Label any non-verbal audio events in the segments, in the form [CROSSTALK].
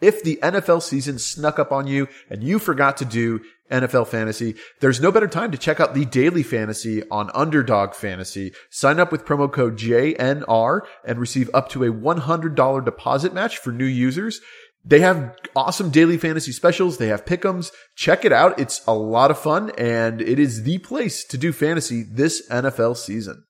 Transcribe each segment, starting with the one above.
If the NFL season snuck up on you and you forgot to do NFL fantasy, there's no better time to check out the daily fantasy on Underdog Fantasy. Sign up with promo code JNR and receive up to a $100 deposit match for new users. They have awesome daily fantasy specials. They have pickums. Check it out. It's a lot of fun and it is the place to do fantasy this NFL season.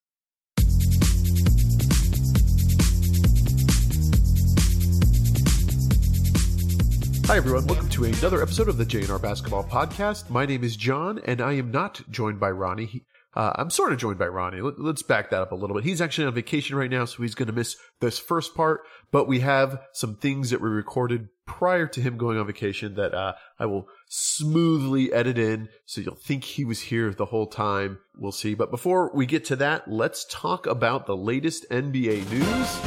Hi, everyone. Welcome to another episode of the JNR Basketball Podcast. My name is Jon, and I am not joined by Ronnie. Uh, I'm sort of joined by Ronnie. Let, us back that up a little bit. He's actually on vacation right now, so he's going to miss this first part, but we have some things that we recorded prior to him going on vacation that uh, I will smoothly edit in so you'll think he was here the whole time. We'll see. But before we get to that, let's talk about the latest NBA news.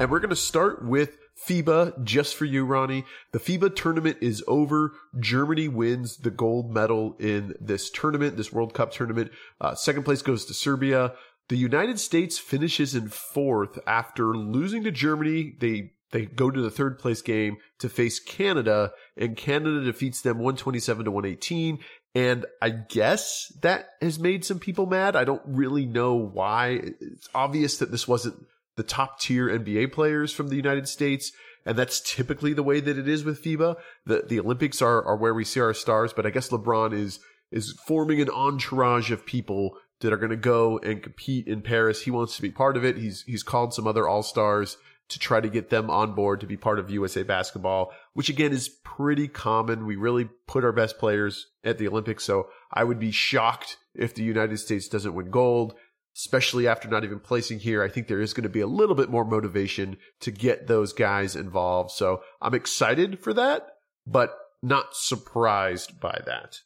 And we're going to start with FIBA, just for you, Ronnie. The FIBA tournament is over. Germany wins the gold medal in this tournament, this World Cup tournament. Uh, second place goes to Serbia. The United States finishes in fourth after losing to Germany. They they go to the third place game to face Canada, and Canada defeats them 127 to 118. And I guess that has made some people mad. I don't really know why. It's obvious that this wasn't the top tier NBA players from the United States. And that's typically the way that it is with FIBA. The the Olympics are, are where we see our stars, but I guess LeBron is is forming an entourage of people that are going to go and compete in Paris. He wants to be part of it. He's he's called some other all stars to try to get them on board to be part of USA basketball, which again is pretty common. We really put our best players at the Olympics, so I would be shocked if the United States doesn't win gold especially after not even placing here. I think there is going to be a little bit more motivation to get those guys involved. So I'm excited for that, but not surprised by that.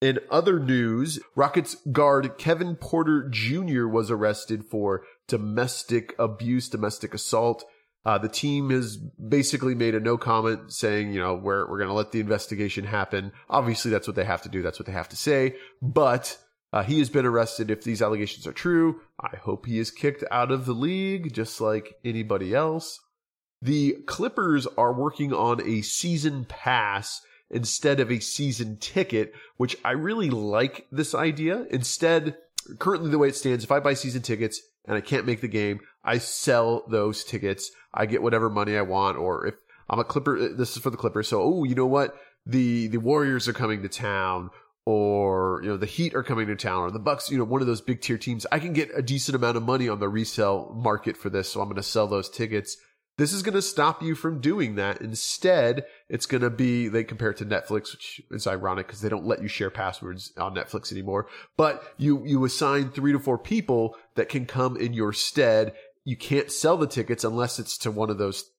In other news, Rockets guard Kevin Porter Jr. was arrested for domestic abuse, domestic assault. Uh, the team has basically made a no comment saying, you know, we're, we're going to let the investigation happen. Obviously, that's what they have to do. That's what they have to say. But uh, he has been arrested if these allegations are true. I hope he is kicked out of the league, just like anybody else. The Clippers are working on a season pass instead of a season ticket, which I really like this idea. Instead, currently the way it stands, if I buy season tickets and I can't make the game, I sell those tickets. I get whatever money I want, or if I'm a Clipper, this is for the Clippers. So, oh, you know what? The, the Warriors are coming to town or you know the Heat are coming to town, or the Bucks, you know, one of those big tier teams, I can get a decent amount of money on the resale market for this, so I'm going to sell those tickets. This is going to stop you from doing that. Instead, it's going to be they compare it to Netflix, which is ironic because they don't let you share passwords on Netflix anymore. But you you assign three to four people that can come in your stead. You can't sell the tickets unless it's to one of those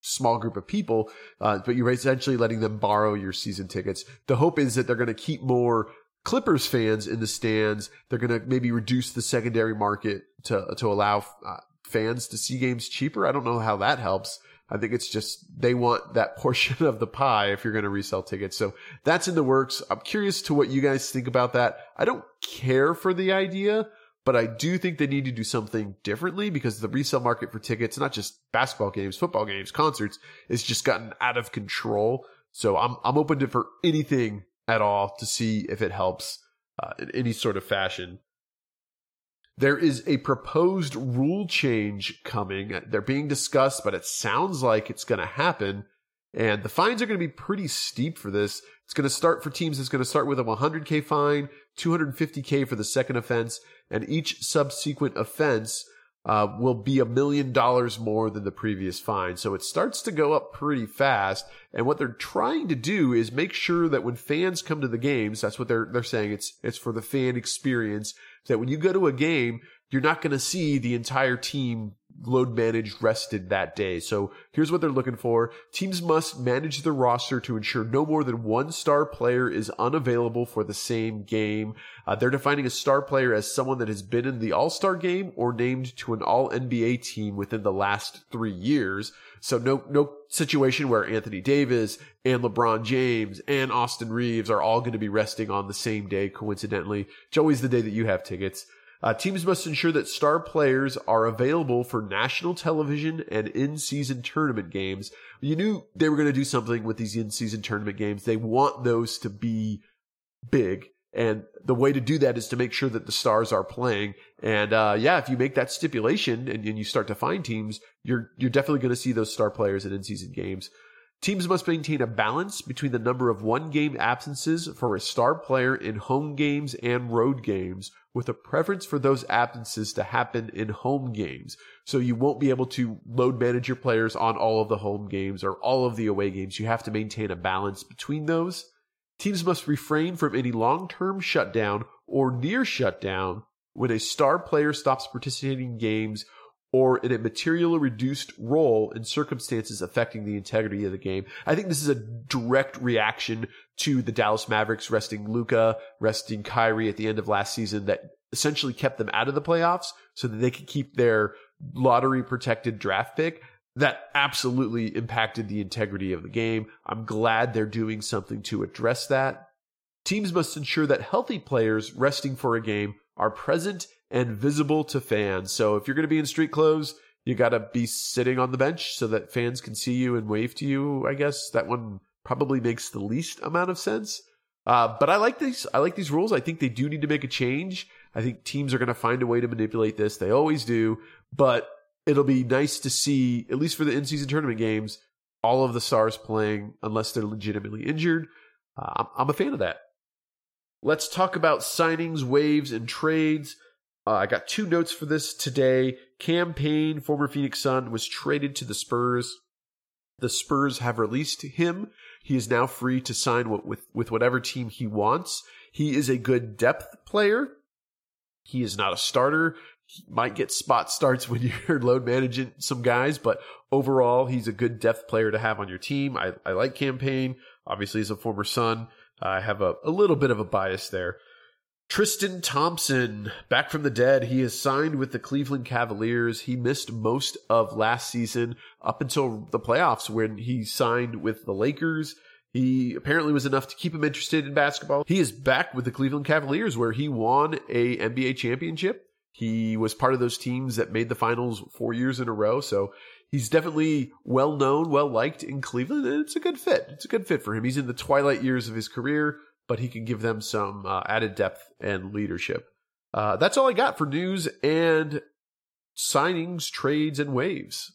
small group of people, uh, but you're essentially letting them borrow your season tickets. The hope is that they're going to keep more Clippers fans in the stands. They're going to maybe reduce the secondary market to to allow uh, fans to see games cheaper. I don't know how that helps. I think it's just they want that [LAUGHS] portion of the pie if you're going to resell tickets. So that's in the works. I'm curious to what you guys think about that. I don't care for the idea but I do think they need to do something differently because the resale market for tickets, not just basketball games, football games, concerts, is just gotten out of control. So I'm I'm open to for anything at all to see if it helps uh, in any sort of fashion. There is a proposed rule change coming. They're being discussed, but it sounds like it's going to happen. And the fines are going to be pretty steep for this. It's going to start for teams. It's going to start with a 100k fine, 250k for the second offense, and each subsequent offense uh, will be a million dollars more than the previous fine. So it starts to go up pretty fast. And what they're trying to do is make sure that when fans come to the games, that's what they're they're saying. It's it's for the fan experience. That when you go to a game, you're not going to see the entire team load managed rested that day. So here's what they're looking for. Teams must manage the roster to ensure no more than one star player is unavailable for the same game. Uh, they're defining a star player as someone that has been in the all-star game or named to an all NBA team within the last three years. So no, no situation where Anthony Davis and LeBron James and Austin Reaves are all going to be resting on the same day, coincidentally. It's always the day that you have tickets. Uh, teams must ensure that star players are available for national television and in-season tournament games. You knew they were going to do something with these in-season tournament games. They want those to be big. And the way to do that is to make sure that the stars are playing. And uh, yeah, if you make that stipulation and, and you start to find teams, you're you're definitely going to see those star players in in-season games. Teams must maintain a balance between the number of one game absences for a star player in home games and road games, with a preference for those absences to happen in home games. So you won't be able to load manage your players on all of the home games or all of the away games. You have to maintain a balance between those. Teams must refrain from any long term shutdown or near shutdown when a star player stops participating in games or in a materially reduced role in circumstances affecting the integrity of the game. I think this is a direct reaction to the Dallas Mavericks resting Luka, resting Kyrie at the end of last season that essentially kept them out of the playoffs so that they could keep their lottery protected draft pick. That absolutely impacted the integrity of the game. I'm glad they're doing something to address that. Teams must ensure that healthy players resting for a game are present and visible to fans. So if you're going to be in street clothes, you got to be sitting on the bench so that fans can see you and wave to you. I guess that one probably makes the least amount of sense. Uh, but I like these. I like these rules. I think they do need to make a change. I think teams are going to find a way to manipulate this. They always do. But it'll be nice to see, at least for the in-season tournament games, all of the stars playing unless they're legitimately injured. Uh, I'm, I'm a fan of that. Let's talk about signings, waves, and trades. Uh, I got two notes for this today. Cam Payne, former Phoenix Sun, was traded to the Spurs. The Spurs have released him. He is now free to sign with, with whatever team he wants. He is a good depth player. He is not a starter. He might get spot starts [LAUGHS] when you're load managing some guys, but overall, he's a good depth player to have on your team. I, I like Cam Payne. Obviously, he's a former Sun. I have a, a little bit of a bias there. Tristan Thompson, back from the dead. He is signed with the Cleveland Cavaliers. He missed most of last season up until the playoffs when he signed with the Lakers. He apparently was enough to keep him interested in basketball. He is back with the Cleveland Cavaliers where he won a NBA championship. He was part of those teams that made the finals four years in a row. So he's definitely well known, well liked in Cleveland, and it's a good fit. It's a good fit for him. He's in the twilight years of his career but he can give them some uh, added depth and leadership. Uh, that's all I got for news and signings, trades, and waves.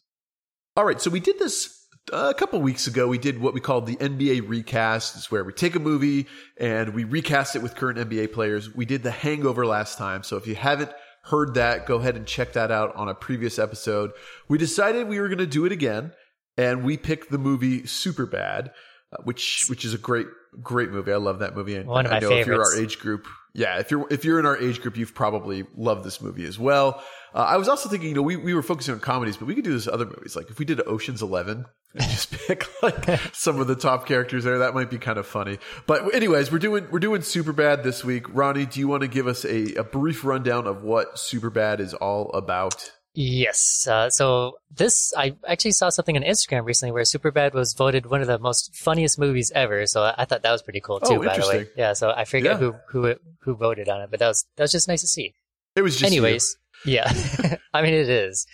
All right, so we did this a couple weeks ago. We did what we called the NBA recast. It's where we take a movie and we recast it with current NBA players. We did The Hangover last time, so if you haven't heard that, go ahead and check that out on a previous episode. We decided we were going to do it again, and we picked the movie Superbad, uh, which which is a great great movie. I love that movie. And One of I my know favorites. if you're our age group, yeah, if you're if you're in our age group, you've probably loved this movie as well. Uh, I was also thinking, you know, we, we were focusing on comedies, but we could do this other movies. Like if we did Ocean's Eleven and just [LAUGHS] pick like [LAUGHS] some of the top characters there, that might be kind of funny. But anyways, we're doing we're doing Superbad this week. Ronnie, do you want to give us a, a brief rundown of what Superbad is all about? Yes. Uh, so this, I actually saw something on Instagram recently where Superbad was voted one of the most funniest movies ever. So I thought that was pretty cool too. Oh, by the way, yeah. So I forget Yeah. who who who voted on it, but that was that was just nice to see. It was just you. Anyways, yeah. [LAUGHS] I mean, it is.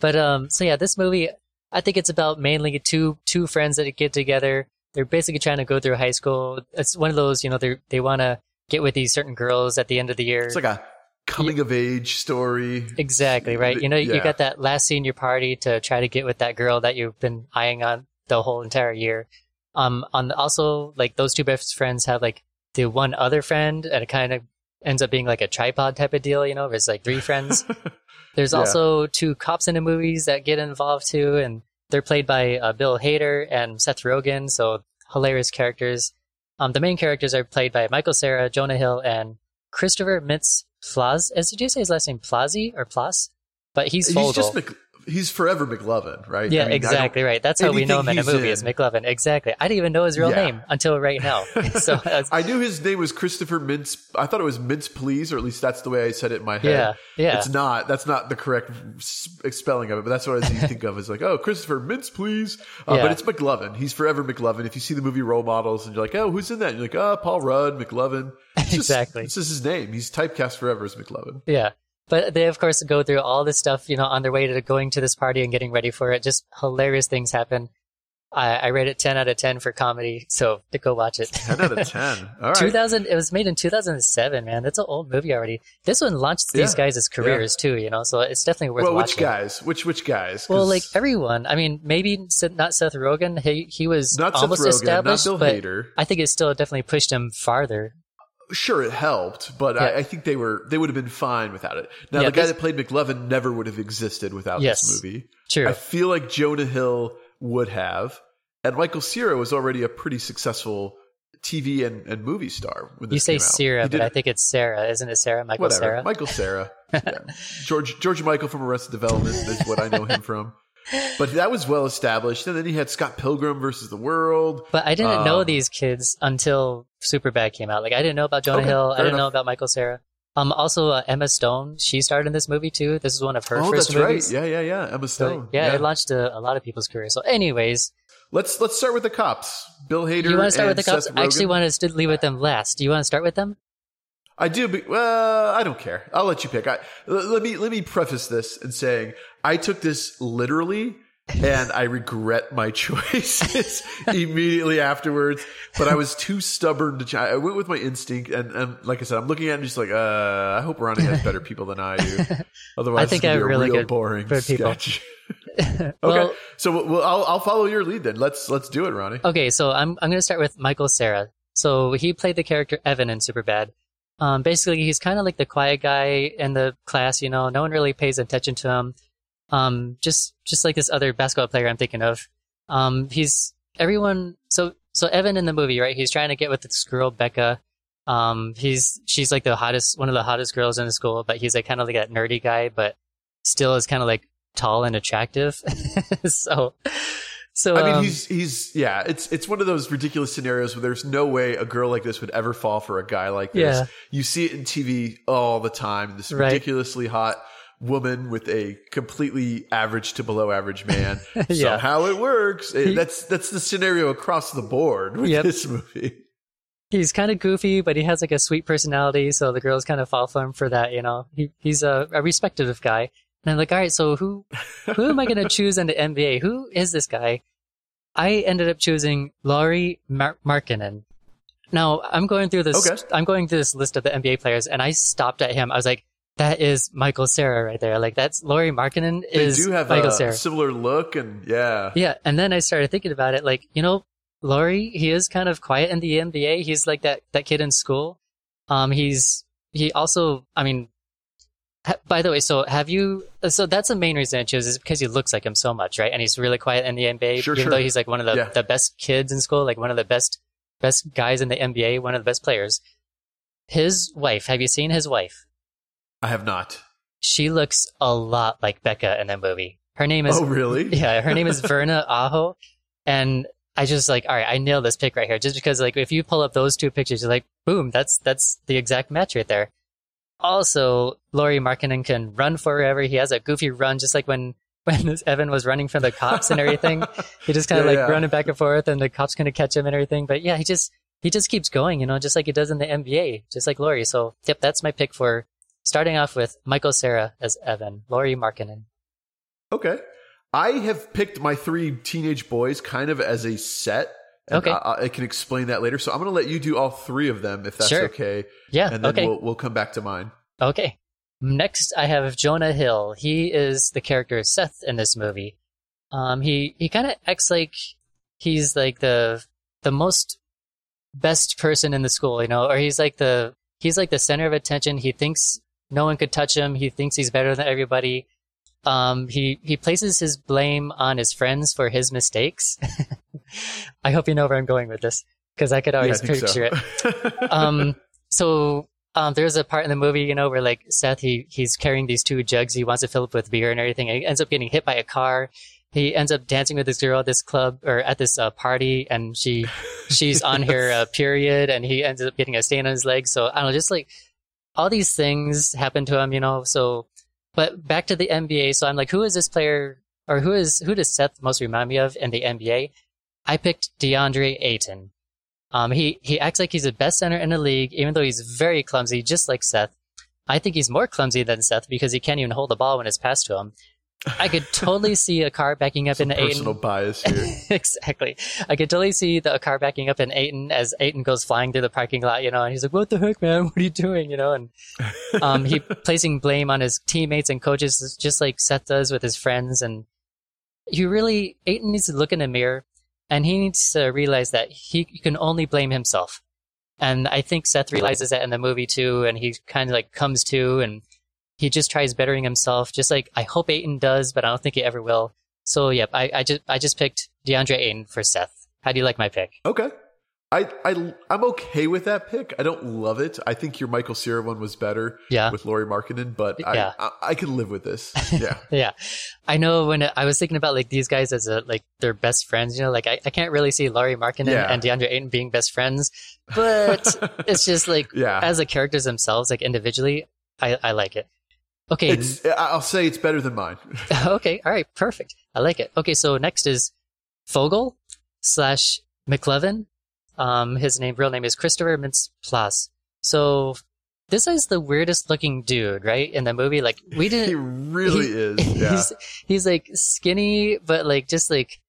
But um, so yeah, this movie, I think it's about mainly two two friends that get together. They're basically trying to go through high school. It's one of those, you know, they they want to get with these certain girls at the end of the year. It's like a coming of age story. Exactly right. You know, you got that last senior party to try to get with that girl that you've been eyeing on the whole entire year. Um, on the, also like those two best friends have like the one other friend, and it kind of ends up being like a tripod type of deal. You know, there's like three friends. [LAUGHS] There's Yeah. also two cops in the movies that get involved too, and they're played by uh, Bill Hader and Seth Rogen, so hilarious characters. Um, the main characters are played by Michael Cera, Jonah Hill, and Christopher Mintz Plaz. As did you say his last name, Plazy or Plas? But he's He's just Mc, he's forever McLovin, right? yeah, I mean, exactly right. That's how we know him in a movie he's as McLovin. Exactly. I didn't even know his real Yeah. name until right now. [LAUGHS] so that's, I knew his name was Christopher Mintz. I thought it was Mintz Please, or at least that's the way I said it in my head. yeah, yeah. It's not. That's not the correct spelling of it, but that's what I [LAUGHS] think of as like, oh, Christopher Mintz, please. Uh, Yeah. But it's McLovin. He's forever McLovin. If you see the movie Role Models and you're like, oh, who's in that? And you're like, oh, Paul Rudd, McLovin. It's just- [LAUGHS] Exactly. Just his name. He's typecast forever as McLovin. Yeah. But they of course go through all this stuff, you know, on their way to going to this party and getting ready for it. Just hilarious things happen. I, I rate it 10 out of 10 for comedy, so to go watch it. 10 out of [LAUGHS] 10. All right. 2000, it was made in 2007, man. That's an old movie already. This one launched these Yeah. guys' careers too, you know, so it's definitely worth well, watching. which guys? Which which guys? Well, like everyone. I mean, maybe not Seth Rogen. He he was not almost Rogen, established, but Hader. I think it still definitely pushed him farther. Sure, it helped, but Yeah. I, I think they were they would have been fine without it. Now, Yeah, the guy this- that played McLovin never would have existed without Yes. this movie. True. I feel like Jonah Hill would have, and Michael Cera was already a pretty successful TV and, and movie star. When you say came out. Sarah, He but I think it's Sarah, isn't it? Sarah, Michael whatever. Sarah. Michael Cera. [LAUGHS] Yeah. George George Michael from Arrested Development is what I know him from. But that was well established, and then he had Scott Pilgrim versus the World. But I didn't know Um, these kids until Superbad came out. Like I didn't know about Jonah Okay, Hill. I didn't know about Michael Cera. Um, also uh, Emma Stone. She starred in this movie too. This is one of her oh, first that's movies. right. Yeah, yeah, yeah. Emma So, Stone. yeah, it launched a, a lot of people's careers. So, anyways, Let's let's start with the cops. Bill Hader. you want to start with the cops? I actually wanted to leave with them last. Do you want to start with them? I do. But, well, I don't care. I'll let you pick. I, l- let me let me preface this in saying I took this literally, and I regret my [LAUGHS] choices [LAUGHS] immediately afterwards. But I was too stubborn to. Ch- I went with my instinct, and, and like I said, I'm looking at it and just like, uh, I hope Ronnie has better people than I do. [LAUGHS] Otherwise, I think it's I be have a really real good- boring good people. sketch. okay, Well- so we'll, I'll I'll follow your lead then. Let's let's do it, Ronnie. Okay, so I'm I'm gonna start with Michael Cera. So he played the character Evan in Superbad. Um, basically, he's kind of like the quiet guy in the class. You know, no one really pays attention to him. Um, just just like this other basketball player I'm thinking of. Um, he's everyone. So so Evan in the movie, right? He's trying to get with this girl Becca. Um, he's she's like the hottest, one of the hottest girls in the school, but he's like kind of like that nerdy guy, but still is kind of like tall and attractive. [LAUGHS] so so I mean, um, he's he's yeah. It's it's one of those ridiculous scenarios where there's no way a girl like this would ever fall for a guy like this. Yeah. You see it in TV all the time. This Right. ridiculously hot woman with a completely average to below average man. [LAUGHS] Yeah. Somehow it works. It- He- that's that's the scenario across the board with Yep. this movie. he's kind of goofy, but he has like a sweet personality, so the girls kind of fall for him for that. You know, he he's a, a respective guy. And I'm like, all right, so who who am I going to choose in the NBA? Who is this guy? I ended up choosing Lauri Mar- Markkanen. Now I'm going through this. Okay. I'm going through this list of the NBA players, and I stopped at him. I was like, that is Michael Cera right there. Like that's Lauri Markkanen They is do have Michael a Sarah. similar look, and yeah, Yeah, and then I started thinking about it. Like, you know, Lauri, he is kind of quiet in the NBA. He's like that that kid in school. Um, he's he also, I mean, by the way, so have you? So that's the main reason I chose is because he looks like him so much, right? And he's really quiet in the NBA, Sure, even sure. though he's like one of the Yeah. the best kids in school, like one of the best best guys in the NBA, one of the best players. His wife, have you seen his wife? I have not. She looks a lot like Becca in that movie. Her name is Oh, really? [LAUGHS] yeah, her name is Verna [LAUGHS] Aho, and I just like, all right, I nailed this pick right here, just because like if you pull up those two pictures, you're like, boom, that's that's the exact match right there. Also, Lauri Markkanen can run forever. He has a goofy run, just like when [LAUGHS] when Evan was running from the cops and everything. he just kind of Yeah, like yeah. running back and forth, and the cops gonna catch him and everything. But yeah, he just he just keeps going, you know, just like he does in the NBA, just like Lauri. So yep, that's my pick for starting off with Michael Cera as Evan, Lauri Markkanen. Okay. I have picked my three teenage boys kind of as a set. And Okay. I, I can explain that later. So I'm going to let you do all three of them if that's Sure. okay. Yeah, And then okay. we'll, we'll come back to mine. Okay. Next, I have Jonah Hill. He is the character of Seth in this movie. Um, he he kind of acts like he's like the the most best person in the school, you know, or he's like the he's like the center of attention. He thinks no one could touch him. He thinks he's better than everybody. Um, he he places his blame on his friends for his mistakes. [LAUGHS] I hope you know where I'm going with this because I could Yeah, I always picture it. So. [LAUGHS] um so um there's a part in the movie you know where like seth he he's carrying these two jugs. He wants to fill up with beer and everything. And he ends up getting hit by a car. He ends up dancing with this girl at this club or at this uh, party and she [LAUGHS] she's on her uh, period and he ends up getting a stain on his leg. So i don't know just like all these things happen to him you know. So but back to the nba so i'm like who is this player or who is who does seth most remind me of in the nba i picked deandre ayton um, he he acts like he's the best center in the league, even though he's very clumsy, just like Seth. I think he's more clumsy than Seth because he can't even hold the ball when it's passed to him. I could totally see a car backing up Some into personal bias here. [LAUGHS] exactly. I could totally see the a car backing up in Ayton as Ayton goes flying through the parking lot, you know, and he's like, "What the heck, man? [LAUGHS] What are you doing?" You know, and um, he [LAUGHS] placing blame on his teammates and coaches, just like Seth does with his friends. And he really Ayton needs to look in the mirror, and he needs to realize that he can only blame himself. And I think Seth realizes that in the movie too, and he kind of like comes to and he just tries bettering himself, just like I hope Ayton does, but I don't think he ever will. So yep, I, I just I just picked DeAndre Aiden for Seth. How do you like my pick? Okay. I, I, I'm okay with that pick. I don't love it. I think your Michael Cera one was better Yeah. with Lauri Markkanen, but Yeah. I, I, I can live with this. [LAUGHS] Yeah. Yeah, I know. When I was thinking about like these guys as a, like their best friends, you know, like I, I can't really see Lauri Markkanen Yeah. and DeAndre Ayton being best friends, but [LAUGHS] it's just like yeah. as the characters themselves, like individually, I, I like it. Okay, It's, I'll say it's better than mine. [LAUGHS] okay, all right, perfect. I like it. Okay, so next is Fogell slash McLovin. Um, his name, real name is Christopher Mintz-Plasse. So this is the weirdest looking dude, right? In the movie, like we [LAUGHS] didn't. He really he- is. [LAUGHS] Yeah. He's he's like skinny, but like just like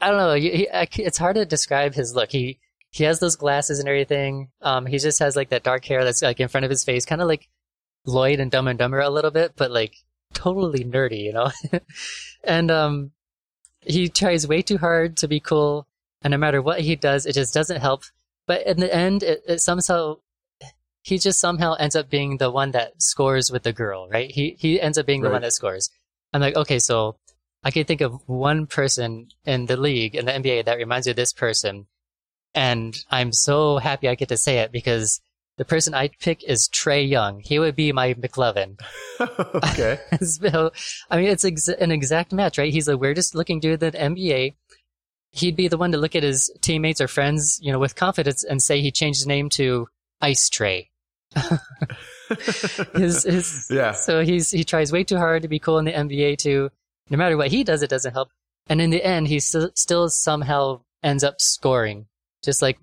I don't know. He, he, it's hard to describe his look. He he has those glasses and everything. Um, he just has like that dark hair that's like in front of his face, kind of like Lloyd and Dumb and Dumber a little bit, but like totally nerdy, you know. [LAUGHS] and um, he tries way too hard to be cool, and no matter what he does, it just doesn't help. But in the end, it, it somehow he just somehow ends up being the one that scores with the girl, right? He he ends up being the one that scores. I'm like, okay, so I can think of one person in the league in the NBA that reminds me of this person, and I'm so happy I get to say it because the person I'd pick is Trae Young. He would be my McLovin. [LAUGHS] okay. [LAUGHS] so, I mean, it's ex- an exact match, right? He's the weirdest looking dude in the NBA. He'd be the one to look at his teammates or friends, you know, with confidence and say he changed his name to Ice Trae. [LAUGHS] his, his, Yeah. So he's he tries way too hard to be cool in the NBA too. No matter what he does, it doesn't help. And in the end, he s- still somehow ends up scoring, just like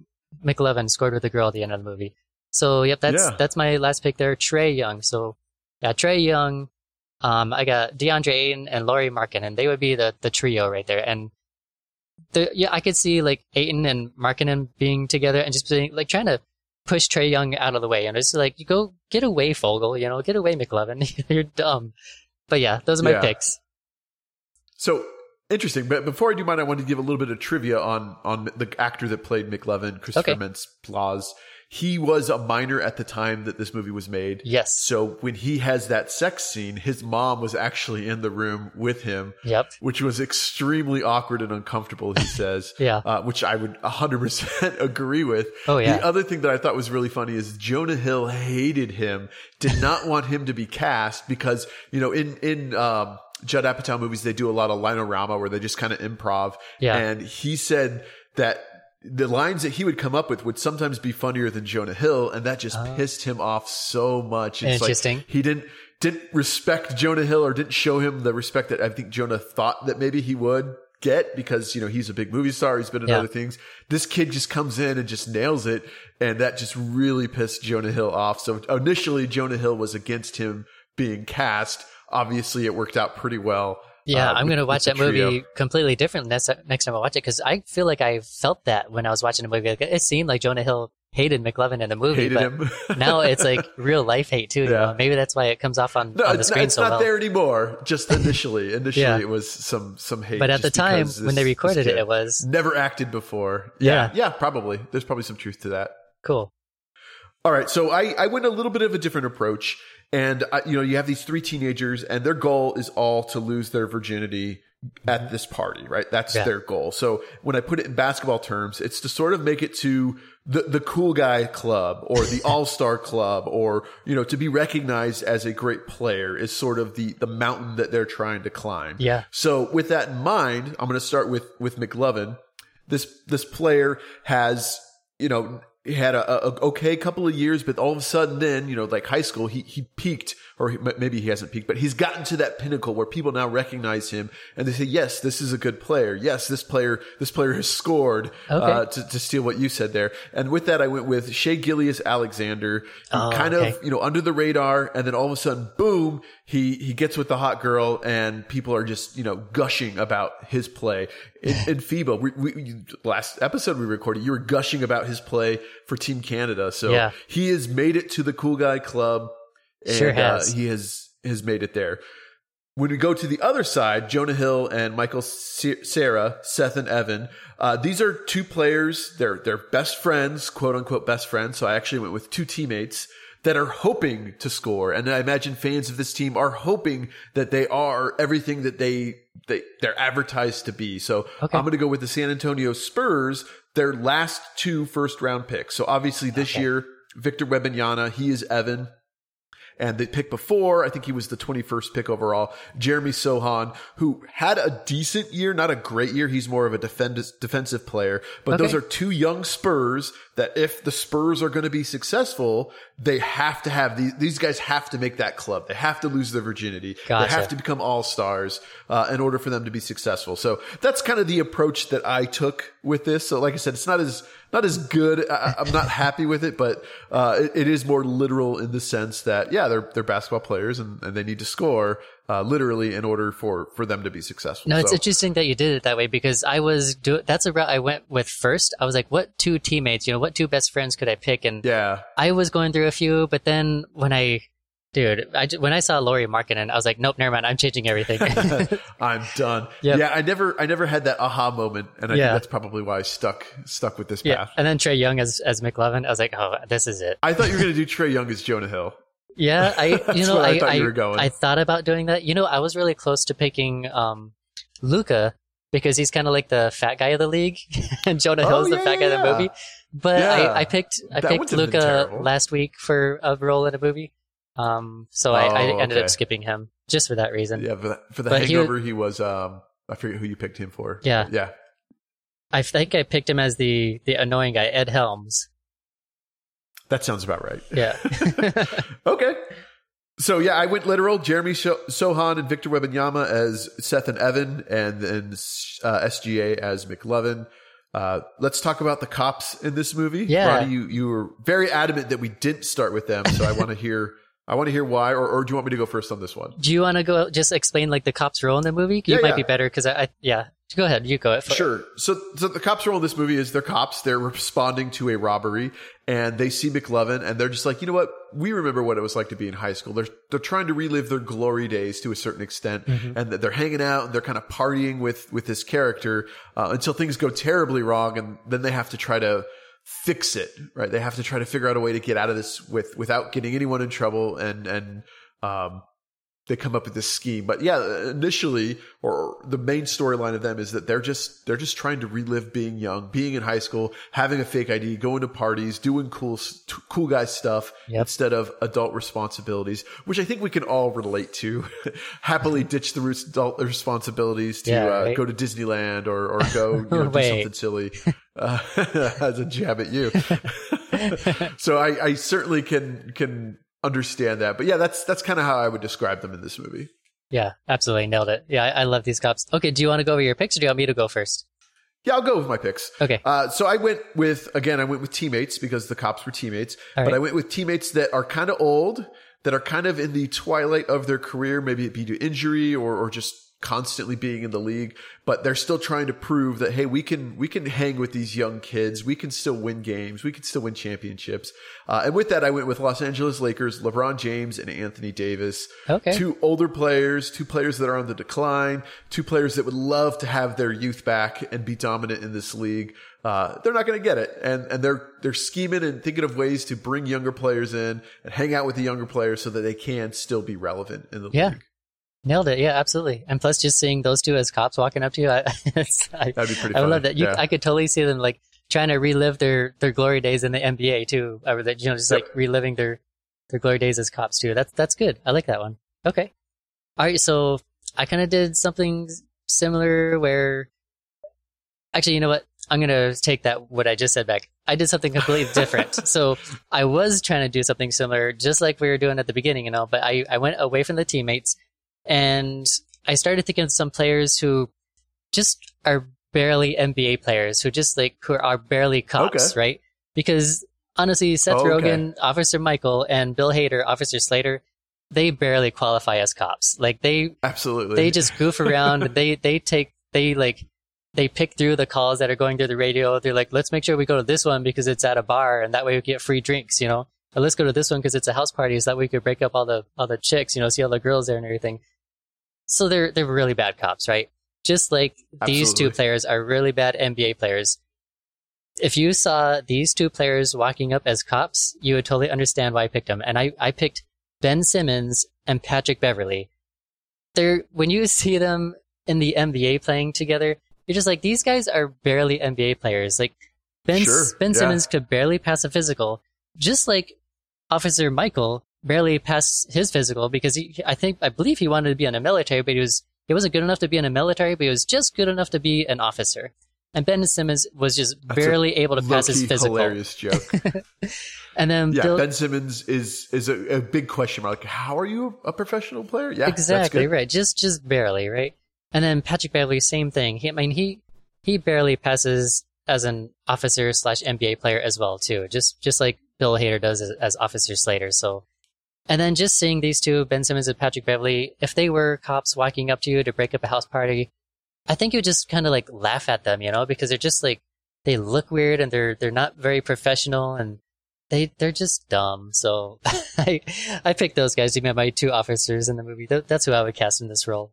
McLovin scored with the girl at the end of the movie. So yep, that's Yeah. that's my last pick there, Trae Young. So yeah, Trae Young. Um, I got DeAndre Ayton and Lauri Markin, and they would be the the trio right there. And the yeah, I could see like Ayton and Markkanen being together and just being like trying to push Trae Young out of the way. And it's like, you go get away, Fogell. You know, get away, McLovin. [LAUGHS] You're dumb. But yeah, those are my Yeah. picks. So interesting. But before I do mine, I wanted to give a little bit of trivia on on the actor that played McLovin, Christopher Okay. Mintz. He was a minor at the time that this movie was made. Yes. So when he has that sex scene, his mom was actually in the room with him, Yep. which was extremely awkward and uncomfortable, he [LAUGHS] says. Yeah. Uh, which I would 100% [LAUGHS] agree with. Oh, yeah. The other thing that I thought was really funny is Jonah Hill hated him, did not [LAUGHS] want him to be cast because, you know, in, in, um, Judd Apatow movies, they do a lot of line-o-rama where they just kind of improv. Yeah. And he said that the lines that he would come up with would sometimes be funnier than Jonah Hill, and that just oh. pissed him off so much. It's like Interesting. he didn't didn't respect Jonah Hill or didn't show him the respect that I think Jonah thought that maybe he would get because you know he's a big movie star he's been in Yeah. other things this kid just comes in and just nails it and that just really pissed Jonah Hill off so initially Jonah Hill was against him being cast obviously it worked out pretty well Yeah, uh, I'm going to watch that movie trio. completely different next, next time I watch it because I feel like I felt that when I was watching the movie. Like, it seemed like Jonah Hill hated McLovin in the movie, hated but him [LAUGHS] now it's like real life hate too. You Yeah. know? Maybe that's why it comes off on, No, on the screen it's so not well. there anymore. Just [LAUGHS] initially, initially Yeah. it was some some hate. But at the time because when they recorded it, it was never acted before. Yeah, Yeah. yeah, probably. There's probably some truth to that. cool. All right, so I I went a little bit of a different approach, and I, you know you have these three teenagers, and their goal is all to lose their virginity at mm-hmm. this party, right? That's Yeah. their goal. So when I put it in basketball terms, it's to sort of make it to the the cool guy club or the [LAUGHS] all star club, or you know to be recognized as a great player is sort of the the mountain that they're trying to climb. Yeah. So with that in mind, I'm going to start with with McLovin. This this player has you know he had a, a, okay couple of years, but all of a sudden, then you know, like high school, he he peaked, or he, maybe he hasn't peaked, but he's gotten to that pinnacle where people now recognize him and they say, "Yes, this is a good player. Yes, this player this player has scored." Okay. Uh, to, to steal what you said there, and with that, I went with Shai Gilgeous-Alexander, Oh, kind okay. of you know under the radar, and then all of a sudden, boom, he he gets with the hot girl, and people are just you know gushing about his play in, in FIBA. We, we, last episode we recorded, you were gushing about his play for Team Canada. So Yeah. he has made it to the cool guy club. And, Sure has. Uh, he has has made it there. When we go to the other side, Jonah Hill and Michael Cera, Seth and Evan. Uh, these are two players. They're they're best friends, quote unquote best friends. So I actually went with two teammates that are hoping to score, and I imagine fans of this team are hoping that they are everything that they they they're advertised to be. So Okay. I'm going to go with the San Antonio Spurs, their last two first round picks. So obviously this year, Victor Wembanyama, he is Evan. And the pick before, I think he was the 21st pick overall, Jeremy Sochan, who had a decent year, not a great year. He's more of a defend- defensive player, but Okay. those are two young Spurs that if the Spurs are going to be successful, they have to have these, these guys have to make that club. They have to lose their virginity. Gotcha. They have to become all stars, uh, in order for them to be successful. So that's kind of the approach that I took with this. So like I said, it's not as, not as good. I, I'm not happy with it, but, uh, it, it is more literal in the sense that, yeah, they're, they're basketball players and, and they need to score, uh, literally in order for, for them to be successful. No, it's So- interesting that you did it that way because I was do that's a route I went with first. I was like, what two teammates, you know, what two best friends could I pick? And yeah. I was going through a few, but then when I, dude, I, when I saw Lauri Markkanen, I was like, nope, never mind. I'm changing everything. [LAUGHS] I'm [LAUGHS] done. Yep. Yeah, I never, I never had that aha moment, and I Yeah. think that's probably why I stuck, stuck with this yeah. path. And then Trae Young as, as McLovin, I was like, oh, this is it. I thought you were going to do Trae Young as Jonah Hill. Yeah. I, [LAUGHS] you know, I I, thought you were going. I thought about doing that. You know, I was really close to picking, um, Luka because he's kind of like the fat guy of the league and Jonah Oh, Hill's the yeah, fat guy yeah, of the movie. But Yeah. I, I picked, I That picked wouldn't have been Luka last week for a role in a movie. Um, so I, I Oh, ended okay. up skipping him just for that reason. Yeah, for the, for the But he Hangover, he was. Um, I forget who you picked him for. Yeah. yeah. I think I picked him as the the annoying guy, Ed Helms. That sounds about right. Yeah. [LAUGHS] [LAUGHS] Okay. So yeah, I went literal. Jeremy Sochan and Victor Wembanyama as Seth and Evan, and then uh, SGA as McLovin. Uh, let's talk about the cops in this movie. Yeah. Ronnie, you you were very adamant that we didn't start with them, so I want to [LAUGHS] hear. I want to hear why, or, or do you want me to go first on this one? Do you want to go just explain like the cop's role in the movie? You Yeah, might yeah. be better because I, I yeah. Go ahead, you go. Sure. So, so the cops' role in this movie is they're cops. They're responding to a robbery, and they see McLovin, and they're just like, you know what? We remember what it was like to be in high school. They're they're trying to relive their glory days to a certain extent, and that they're hanging out and they're kind of partying with with this character uh, until things go terribly wrong, and then they have to try to fix it. Right? They have to try to figure out a way to get out of this with without getting anyone in trouble, and and um, they come up with this scheme. But yeah, initially, or the main storyline of them is that they're just they're just trying to relive being young, being in high school, having a fake ID, going to parties, doing cool cool guy stuff Yep. instead of adult responsibilities, which I think we can all relate to. [LAUGHS] Happily [LAUGHS] ditch the adult responsibilities to Yeah, uh, go to Disneyland or or go you know, do [LAUGHS] something silly. Uh, [LAUGHS] as a jab at you. [LAUGHS] so I, I certainly can can understand that. But yeah, that's that's kind of how I would describe them in this movie. Yeah, absolutely nailed it. Yeah, I, I love these cops. Okay, do you want to go over your picks or do you want me to go first? Yeah, I'll go with my picks. Okay. Uh, so I went with again. I went with teammates because the cops were teammates. All but. I went with teammates that are kind of old, that are kind of in the twilight of their career. Maybe it be to injury or or just constantly being in the league, but they're still trying to prove that hey, we can we can hang with these young kids. We can still win games. We can still win championships. Uh, and with that, I went with Los Angeles Lakers, LeBron James, and Anthony Davis. Okay. Two older players, two players that are on the decline, two players that would love to have their youth back and be dominant in this league. Uh, they're not going to get it, and and they're they're scheming and thinking of ways to bring younger players in and hang out with the younger players so that they can still be relevant in the Yeah. league. Nailed it. Yeah, absolutely. And plus, just seeing those two as cops walking up to you, I, [LAUGHS] it's, I, That'd be pretty. I funny. love that. You, yeah. I could totally see them like trying to relive their, their glory days in the NBA too, or that you know, just Yep. like reliving their their glory days as cops too. That's that's good. I like that one. Okay. All right. So I kind of did something similar where, actually, you know what? I'm gonna take that what I just said back. I did something completely [LAUGHS] different. so I was trying to do something similar, just like we were doing at the beginning, you know. But I I went away from the teammates, and I started thinking of some players who just are barely NBA players, who just like who are barely cops, Okay. right? Because honestly, Seth oh, Okay. Rogen, Officer Michael, and Bill Hader, Officer Slater, they barely qualify as cops. Like they Absolutely. they just goof around. [LAUGHS] they they take they like they pick through the calls that are going through the radio. They're like, let's make sure we go to this one because it's at a bar, and that way we get free drinks. You know, or let's go to this one because it's a house party, so that we could break up all the all the chicks. You know, see all the girls there and everything. So they're they're really bad cops, right? Just like these two players are really bad NBA players. If you saw these two players walking up as cops, you would totally understand why I picked them. And I, I picked Ben Simmons and Patrick Beverley. They're when you [LAUGHS] see them in the NBA playing together, you're just like these guys are barely NBA players. Like Ben Sure, Ben yeah. Simmons could barely pass a physical, just like Officer Michael barely passed his physical because he, I think I believe he wanted to be in the military, but he was he wasn't good enough to be in the military, but he was just good enough to be an officer. And Ben Simmons was just That's barely able to pass his physical. hilarious joke. [LAUGHS] And then yeah, Bill, Ben Simmons is is a, a big question mark. How are you a professional player? Yeah, that's exactly right, just just barely right. And then Patrick Beverley, same thing. He, I mean, he he barely passes as an officer slash NBA player as well too. Just just like Bill Hader does as, as Officer Slater. So, and then just seeing these two, Ben Simmons and Patrick Beverley, if they were cops walking up to you to break up a house party, I think you would just kind of like laugh at them, you know, because they're just like they look weird and they're they're not very professional and they they're just dumb. So [LAUGHS] I I picked those guys to be my two officers in the movie. That, that's who I would cast in this role.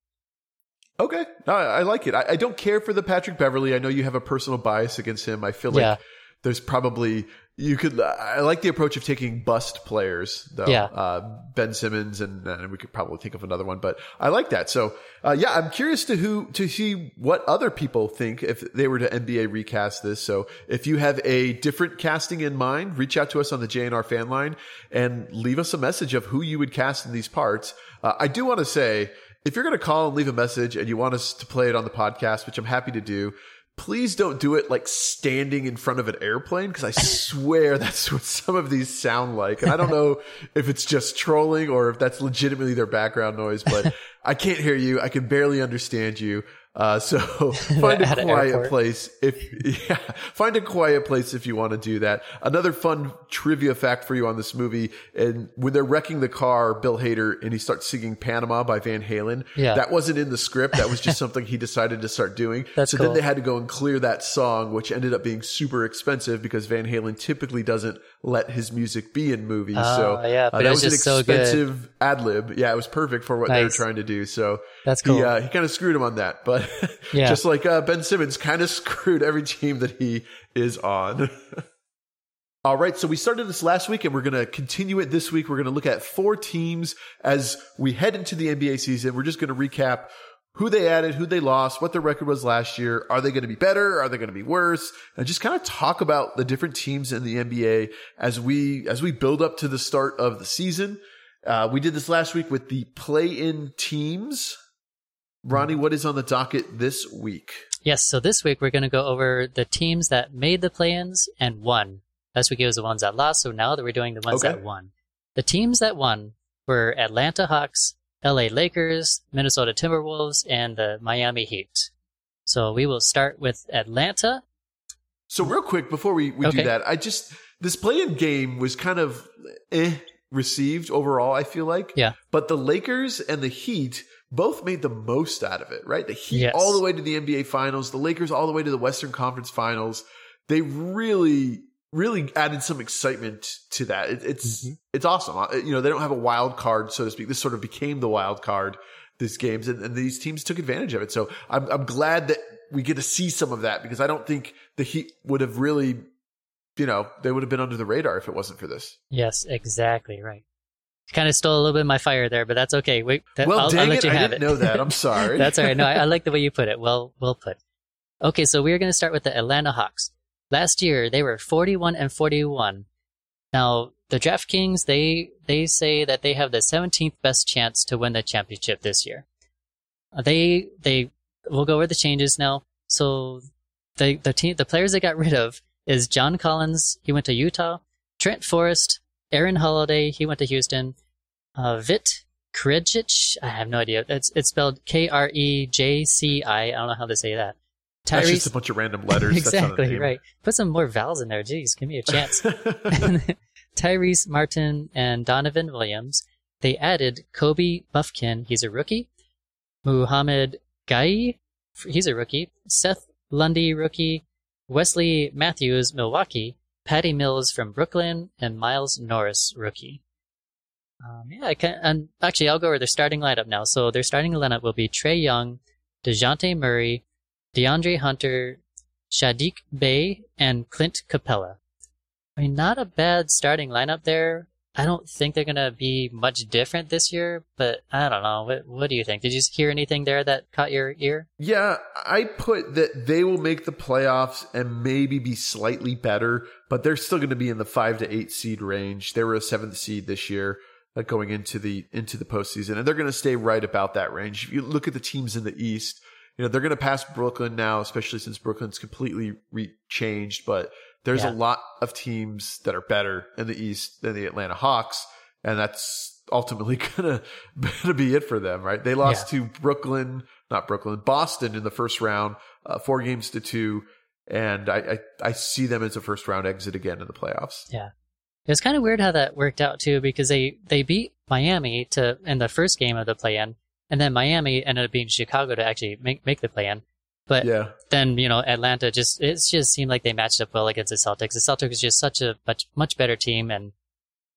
Okay, no, I, I like it. I, I don't care for the Patrick Beverley. I know you have a personal bias against him. I feel like Yeah. there's probably you could. I like the approach of taking bust players, though. Yeah. uh, Ben Simmons, and, and we could probably think of another one, but I like that. So, uh, yeah, I'm curious to who to see what other people think if they were to NBA recast this. So, if you have a different casting in mind, reach out to us on the JNR fan line and leave us a message of who you would cast in these parts. Uh, I do want to say if you're going to call and leave a message and you want us to play it on the podcast, which I'm happy to do, please don't do it like standing in front of an airplane because I swear [LAUGHS] that's what some of these sound like. And I don't know [LAUGHS] if it's just trolling or if that's legitimately their background noise, but I can't hear you. I can barely understand you. Uh, so [LAUGHS] [LAUGHS] find a quiet place if [LAUGHS] yeah, find a quiet place if you want to do that. Another fun trivia fact for you on this movie, and when they're wrecking the car, Bill Hader and he starts singing "Panama" by Van Halen. Yeah. that wasn't in the script. That was just something he decided to start doing. That's so cool. then they had to go and clear that song, which ended up being super expensive because Van Halen typically doesn't let his music be in movies. Oh, so yeah, uh, that was was, an so expensive ad lib. Yeah, it was perfect for what they were trying to do. So That's he cool. uh, he kind of screwed him on that, but [LAUGHS] Yeah. just like uh, Ben Simmons kind of [LAUGHS] screwed every team that he is on. [LAUGHS] All right, so we started this last week and we're going to continue it this week. We're going to look at four teams as we head into the NBA season. We're just going to recap who they added, who they lost, what their record was last year. Are they going to be better? Are they going to be worse? And just kind of talk about the different teams in the NBA as we as we build up to the start of the season. Uh, we did this last week with the play-in teams. Ronnie, what is on the docket this week? Yes, so this week we're going to go over the teams that made the play-ins and won. Last week it was the ones that lost, so now that we're doing the ones Okay. that won. The teams that won were Atlanta Hawks, LA Lakers, Minnesota Timberwolves, and the Miami Heat. So we will start with Atlanta. So real quick before we, we Okay. do that, I just this play-in game was kind of eh received overall. I feel like, Yeah. But the Lakers and the Heat both made the most out of it, right? The Heat Yes. all the way to the NBA Finals, the Lakers all the way to the Western Conference Finals. They really, really added some excitement to that. It, it's Mhm. it's awesome. Uh, You know, they don't have a wild card, so to speak. This sort of became the wild card. These games and, and these teams took advantage of it. So I'm I'm glad that we get to see some of that because I don't think the Heat would have really, you know, they would have been under the radar if it wasn't for this. Yes, exactly right. Kind of stole a little bit of my fire there, but that's okay. Wait, that, Well, I'll, dang I'll let it, you I have didn't it. know that. I'm [LAUGHS] sorry. That's all right. No, I, I like the way you put it. Well, well put. Okay, so we're going to start with the Atlanta Hawks. Last year they were 41 and 41. Now the DraftKings they they say that they have the 17th best chance to win the championship this year. Uh, They they we'll go over the changes now. So the the team the players they got rid of is John Collins. He went to Utah. Trent Forrest, Aaron Holiday. He went to Houston. Uh, Vit Krejci. I have no idea. It's it's spelled K R E J C I. I don't know how to say that. That's just a bunch of random letters. exactly right. Put some more vowels in there. Jeez, give me a chance. [LAUGHS] [LAUGHS] Tyrese Martin and Donovan Williams. They added Kobe Buffkin. He's a rookie. Mouhamed Gueye. He's a rookie. Seth Lundy, rookie. Wesley Matthews, Milwaukee. Patty Mills from Brooklyn, and Miles Norris, rookie. Um, yeah, I can, and actually, I'll go over their starting lineup now. So their starting lineup will be Trae Young, Dejounte Murray, DeAndre Hunter, Saddiq Bey, and Clint Capela. I mean, not a bad starting lineup there. I don't think they're gonna be much different this year, but I don't know. What, what do you think? Did you hear anything there that caught your ear? Yeah, I put that they will make the playoffs and maybe be slightly better, but they're still going to be in the five to eight seed range. They were a seventh seed this year, uh, going into the into the postseason, and they're going to stay right about that range. If you look at the teams in the East, you know they're going to pass Brooklyn now, especially since Brooklyn's completely re- changed, but there's yeah. a lot of teams that are better in the East than the Atlanta Hawks, and that's ultimately [LAUGHS] gonna gonna be it for them, right? They lost yeah. to Brooklyn, not Brooklyn, Boston in the first round, uh, four games to two, and I, I I see them as a first round exit again in the playoffs. Yeah, it was kind of weird how that worked out too, because they they beat Miami to in the first game of the play-in, and then Miami ended up being Chicago to actually make make the play-in. But yeah. then, you know, Atlanta just, it just seemed like they matched up well against the Celtics. The Celtics is just such a much, much better team. And,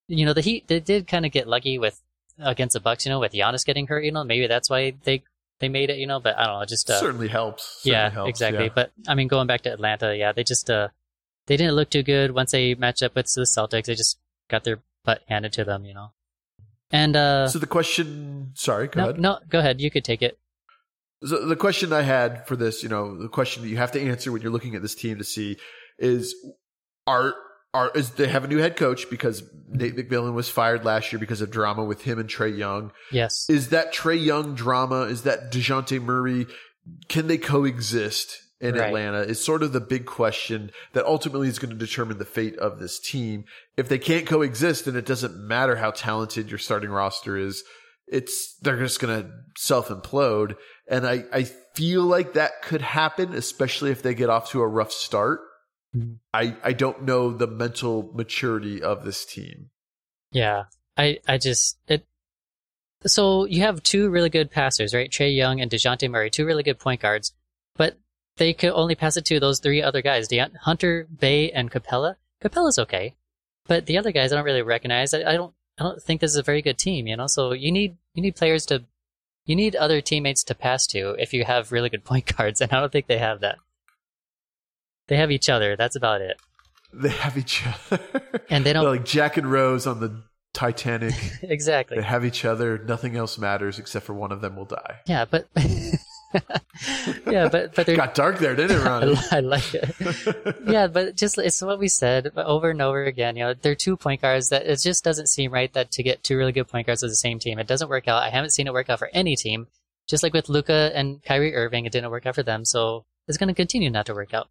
you know, the Heat, they did kind of get lucky with, against the Bucks, you know, with Giannis getting hurt, you know, maybe that's why they, they made it, you know, but I don't know, just, uh, certainly helps. Certainly yeah, helps, exactly. Yeah. But I mean, going back to Atlanta, yeah, they just, uh, they didn't look too good once they matched up with the Celtics. They just got their butt handed to them, you know. And uh So the question sorry, go no, ahead. No, go ahead. You could take it. So the question I had for this, you know, the question that you have to answer when you're looking at this team to see is are are is they have a new head coach because Nate McMillan was fired last year because of drama with him and Trae Young. Yes. Is that Trae Young drama? Is that DeJounte Murray? Can they coexist in right. Atlanta? Is sort of the big question that ultimately is going to determine the fate of this team. If they can't coexist, then it doesn't matter how talented your starting roster is. It's they're just going to self implode. And I, I feel like that could happen, especially if they get off to a rough start. Mm-hmm. I, I don't know the mental maturity of this team. Yeah. I, I just, it, so you have two really good passers, right? Trae Young and DeJounte Murray, two really good point guards, but they could only pass it to those three other guys, De- Hunter, Bey, and Capela. Capela's okay, but the other guys I don't really recognize. I, I don't, I don't think this is a very good team, you know. So you need you need players to you need other teammates to pass to if you have really good [LAUGHS] point guards, and I don't think they have that. They have each other. That's about it. They have each other, and they don't They're [LAUGHS] like Jack and Rose on the Titanic. [LAUGHS] exactly. They have each other. Nothing else matters except for one of them will die. Yeah, but yeah, but but it got dark there, didn't it, [LAUGHS] Ronnie? I, I like it. yeah, but just it's what we said over and over again. You know, they're two point guards that it just doesn't seem right that to get two really good point guards as the same team, it doesn't work out. I haven't seen it work out for any team. Just like with Luka and Kyrie Irving, it didn't work out for them, so it's going to continue not to work out.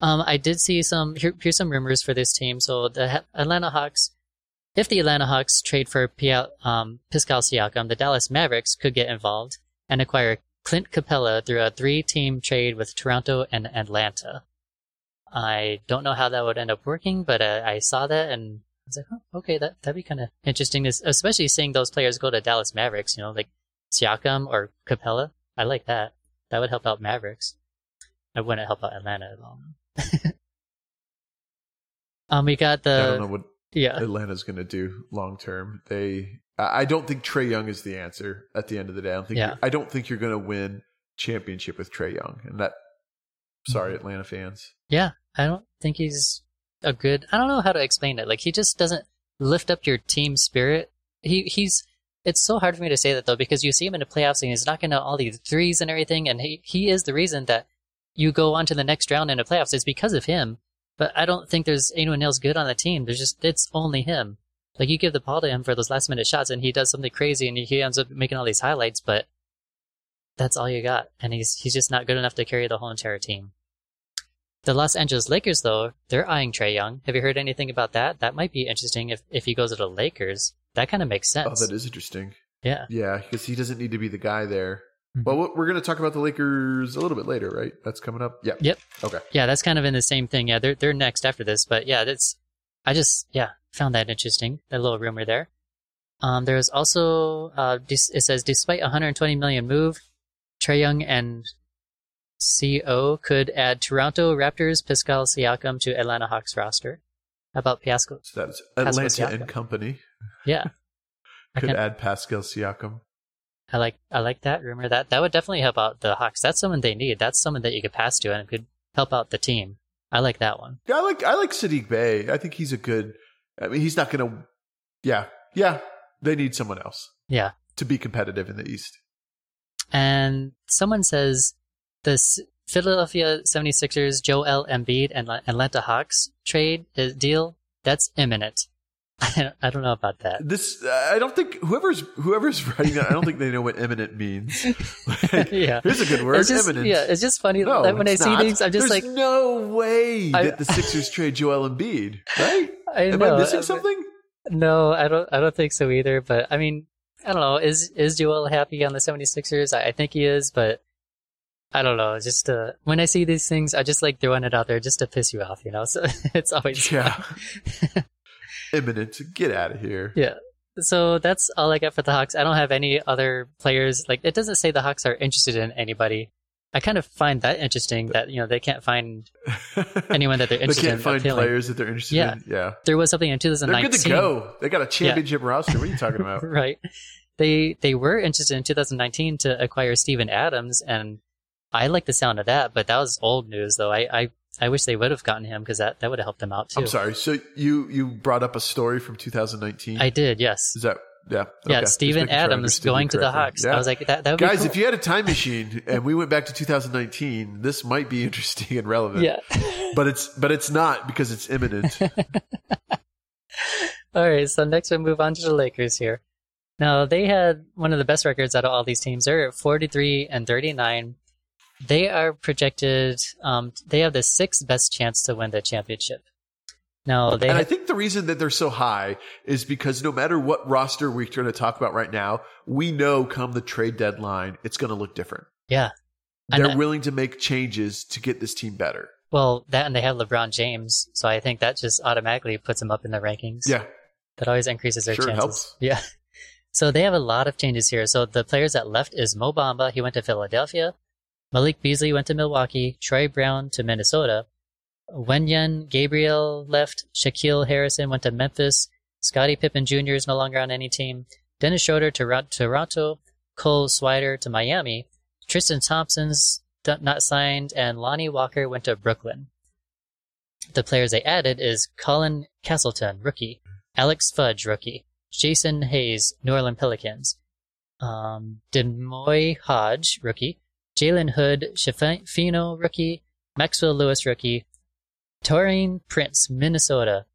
Um, I did see some here, here's some rumors for this team. So the Atlanta Hawks, if the Atlanta Hawks trade for um, Pascal Siakam, the Dallas Mavericks could get involved and acquire Clint Capela through a three team trade with Toronto and Atlanta. I don't know how that would end up working, but uh, I saw that and I was like, oh, okay, that, that'd be kind of interesting, especially seeing those players go to Dallas Mavericks, you know, like Siakam or Capella. I like that. That would help out Mavericks. I wouldn't help out Atlanta at all. [LAUGHS] um, we got the. I don't know what yeah. Atlanta's going to do long term. They I don't think Trae Young is the answer at the end of the day. I don't think yeah. I don't think you're going to win championship with Trae Young, and that. Sorry, mm-hmm. Atlanta fans. Yeah, I don't think he's a good. I don't know how to explain it. Like he just doesn't lift up your team spirit. He he's. It's so hard for me to say that though because you see him in the playoffs and he's knocking out all these threes and everything, and he he is the reason that you go on to the next round in the playoffs. It's because of him. But I don't think there's anyone else good on the team. There's just it's only him. Like you give the ball to him for those last minute shots, and he does something crazy, and he ends up making all these highlights. But that's all you got, and he's he's just not good enough to carry the whole entire team. The Los Angeles Lakers, though, they're eyeing Trae Young. Have you heard anything about that? That might be interesting if, if he goes to the Lakers. That kind of makes sense. Oh, that is interesting. yeah. Yeah, because he doesn't need to be the guy there. Mhm. Well, we're going to talk about the Lakers a little bit later, right? That's coming up. Yeah. Yep. Okay. Yeah, that's kind of in the same thing. Yeah, they're they're next after this, but yeah, that's I just yeah found that interesting. That little rumor there. Um, there's also uh, dis- it says despite 120 million move, Trae Young and Co could add Toronto Raptors Pascal Siakam to Atlanta Hawks roster. How about Pascal? So that's Atlanta and company Yeah, [LAUGHS] could add Pascal Siakam. I like I like that rumor. That that would definitely help out the Hawks. That's someone they need. That's someone that you could pass to and could help out the team. I like that one. Yeah, I like I like Saddiq Bey. I think he's a good. I mean, he's not going to. Yeah, yeah. They need someone else Yeah. to be competitive in the East. And someone says the S- Philadelphia 76ers, Joel Embiid, and Atlanta Hawks trade uh, deal, that's imminent. [LAUGHS] I don't, know about that. This I don't think whoever's whoever's writing that. I don't think they know what imminent means. [LAUGHS] Like, yeah. Here's a good word. It's just, imminent. yeah, it's just funny No, that when I see not. things, I'm just There's like, no way I- that the Sixers [LAUGHS] trade Joel Embiid, right? I Am know. I missing something? No, I don't. I don't think so either. But I mean, I don't know. Is is Joel happy on the 76ers? I, I think he is, but I don't know. Just uh, when I see these things, I just like throwing it out there just to piss you off, you know. So it's always Yeah. Imminent. Get out of here. Yeah. So that's all I got for the Hawks. I don't have any other players. Like it doesn't say the Hawks are interested in anybody. I kind of find that interesting that you know they can't find [LAUGHS] anyone that they're interested they can't in find appealing. players that they're interested Yeah. in. Yeah. There was something in 2019. They're 2019. good to go. They got a championship roster. What are you talking about? [LAUGHS] right. They they were interested in 2019 to acquire Steven Adams, and I like the sound of that. But that was old news, though. I I, I wish they would have gotten him because that, that would have helped them out too. I'm sorry. So you you brought up a story from 2019. I did, yes. Is that yeah? Yeah, okay. Steven making sure Adams going to the. Hawks. Yeah. I was like, that, that would Guys, be cool. if you had a time [LAUGHS] machine and we went back to 2019, this might be [LAUGHS] interesting and relevant. yeah. [LAUGHS] But it's but it's not because it's imminent. All right, so next we move on to the Lakers here. Now they had one of the best records out of all these teams. They're at 43 and 39. They are projected. Um, they have the sixth best chance to win the championship. Now they and I think the reason that they're so high is because no matter what roster we're going to talk about right now, we know come the trade deadline, it's going to look different. yeah. They're that- willing to make changes to get this team better. Well, that and they have LeBron James, so I think that just automatically puts them up in the rankings. Yeah. that always increases their Sure, chances. helps. [LAUGHS] Yeah. So they have a lot of changes here. So the players that left is Mo Bamba. He went to Philadelphia. Malik Beasley went to Milwaukee. Troy Brown to Minnesota. Wenyen Gabriel left. Shaquille Harrison went to Memphis. Scottie Pippen Jr. is no longer on any team. Dennis Schroeder to Ro- Toronto. Cole Swider to Miami. Tristan Thompson's not signed, and Lonnie Walker went to Brooklyn. The players they added is Colin Castleton, rookie. Alex Fudge, rookie. Jaxson Hayes, New Orleans Pelicans. Um, D'Moi Hodge, rookie. Jalen Hood, Schifino, rookie. Maxwell Lewis, rookie. Taurean Prince, Minnesota.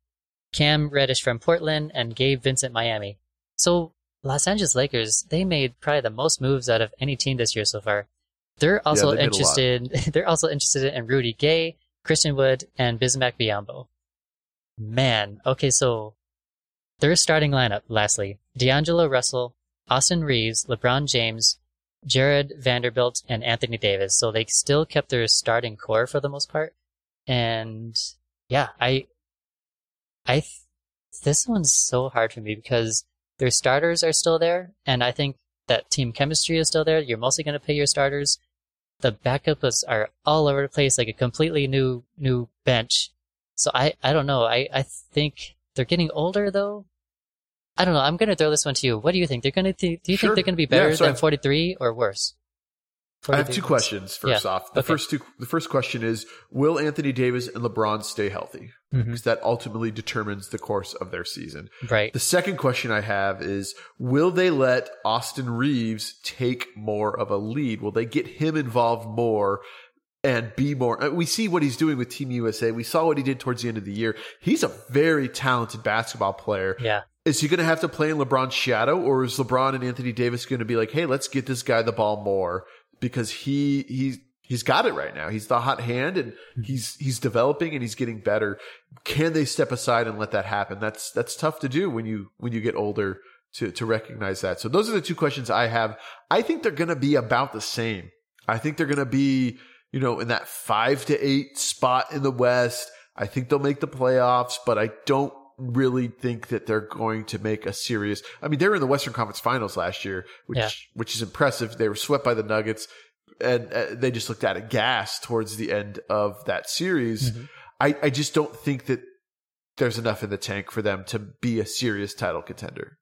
Cam Reddish from Portland, and Gabe Vincent, Miami. So, Los Angeles Lakers, they made probably the most moves out of any team this year so far. They're also they a lot. interested. [LAUGHS] They're also interested in Rudy Gay, Christian Wood, and Bismack Biyombo. Man, okay, so their starting lineup. Lastly, D'Angelo Russell, Austin Reaves, LeBron James, Jarred Vanderbilt, and Anthony Davis. So they still kept their starting core for the most part. And yeah, I, I, th- this one's so hard for me because their starters are still there, and I think that team chemistry is still there. You're mostly going to pay your starters. The backups are all over the place, like a completely new new bench. So I I don't know. I I think they're getting older though. I don't know. I'm going to throw this one to you. What do you think? They're going to th- do you Sure. think they're going to be Yeah, better so than I've- 43 or worse? I have two wins. questions. First Yeah. off, the Okay. first two, the first question is: Will Anthony Davis and LeBron stay healthy? Mhm. Because that ultimately determines the course of their season. Right. The second question I have is: Will they let Austin Reaves take more of a lead? Will they get him involved more? And be more. uh, We see what he's doing with Team USA. We saw what he did towards the end of the year. He's a very talented basketball player. Yeah. Is he going to have to play in LeBron's shadow, or is LeBron and Anthony Davis going to be like, "Hey, let's get this guy the ball more because he he he's got it right now. He's the hot hand and he's he's developing and he's getting better. Can they step aside and let that happen? That's that's tough to do when you when you get older to to recognize that. So those are the two questions I have. I think they're going to be about the same. I think they're going to be, you know, in that 5 to 8 spot in the West. I think they'll make the playoffs, but I don't really think that they're going to make a serious. I mean, they were in the Western Conference Finals last year, which Yeah. which is impressive. They were swept by the Nuggets, and uh, they just looked at a gas towards the end of that series. Mhm. I I just don't think that there's enough in the tank for them to be a serious title contender.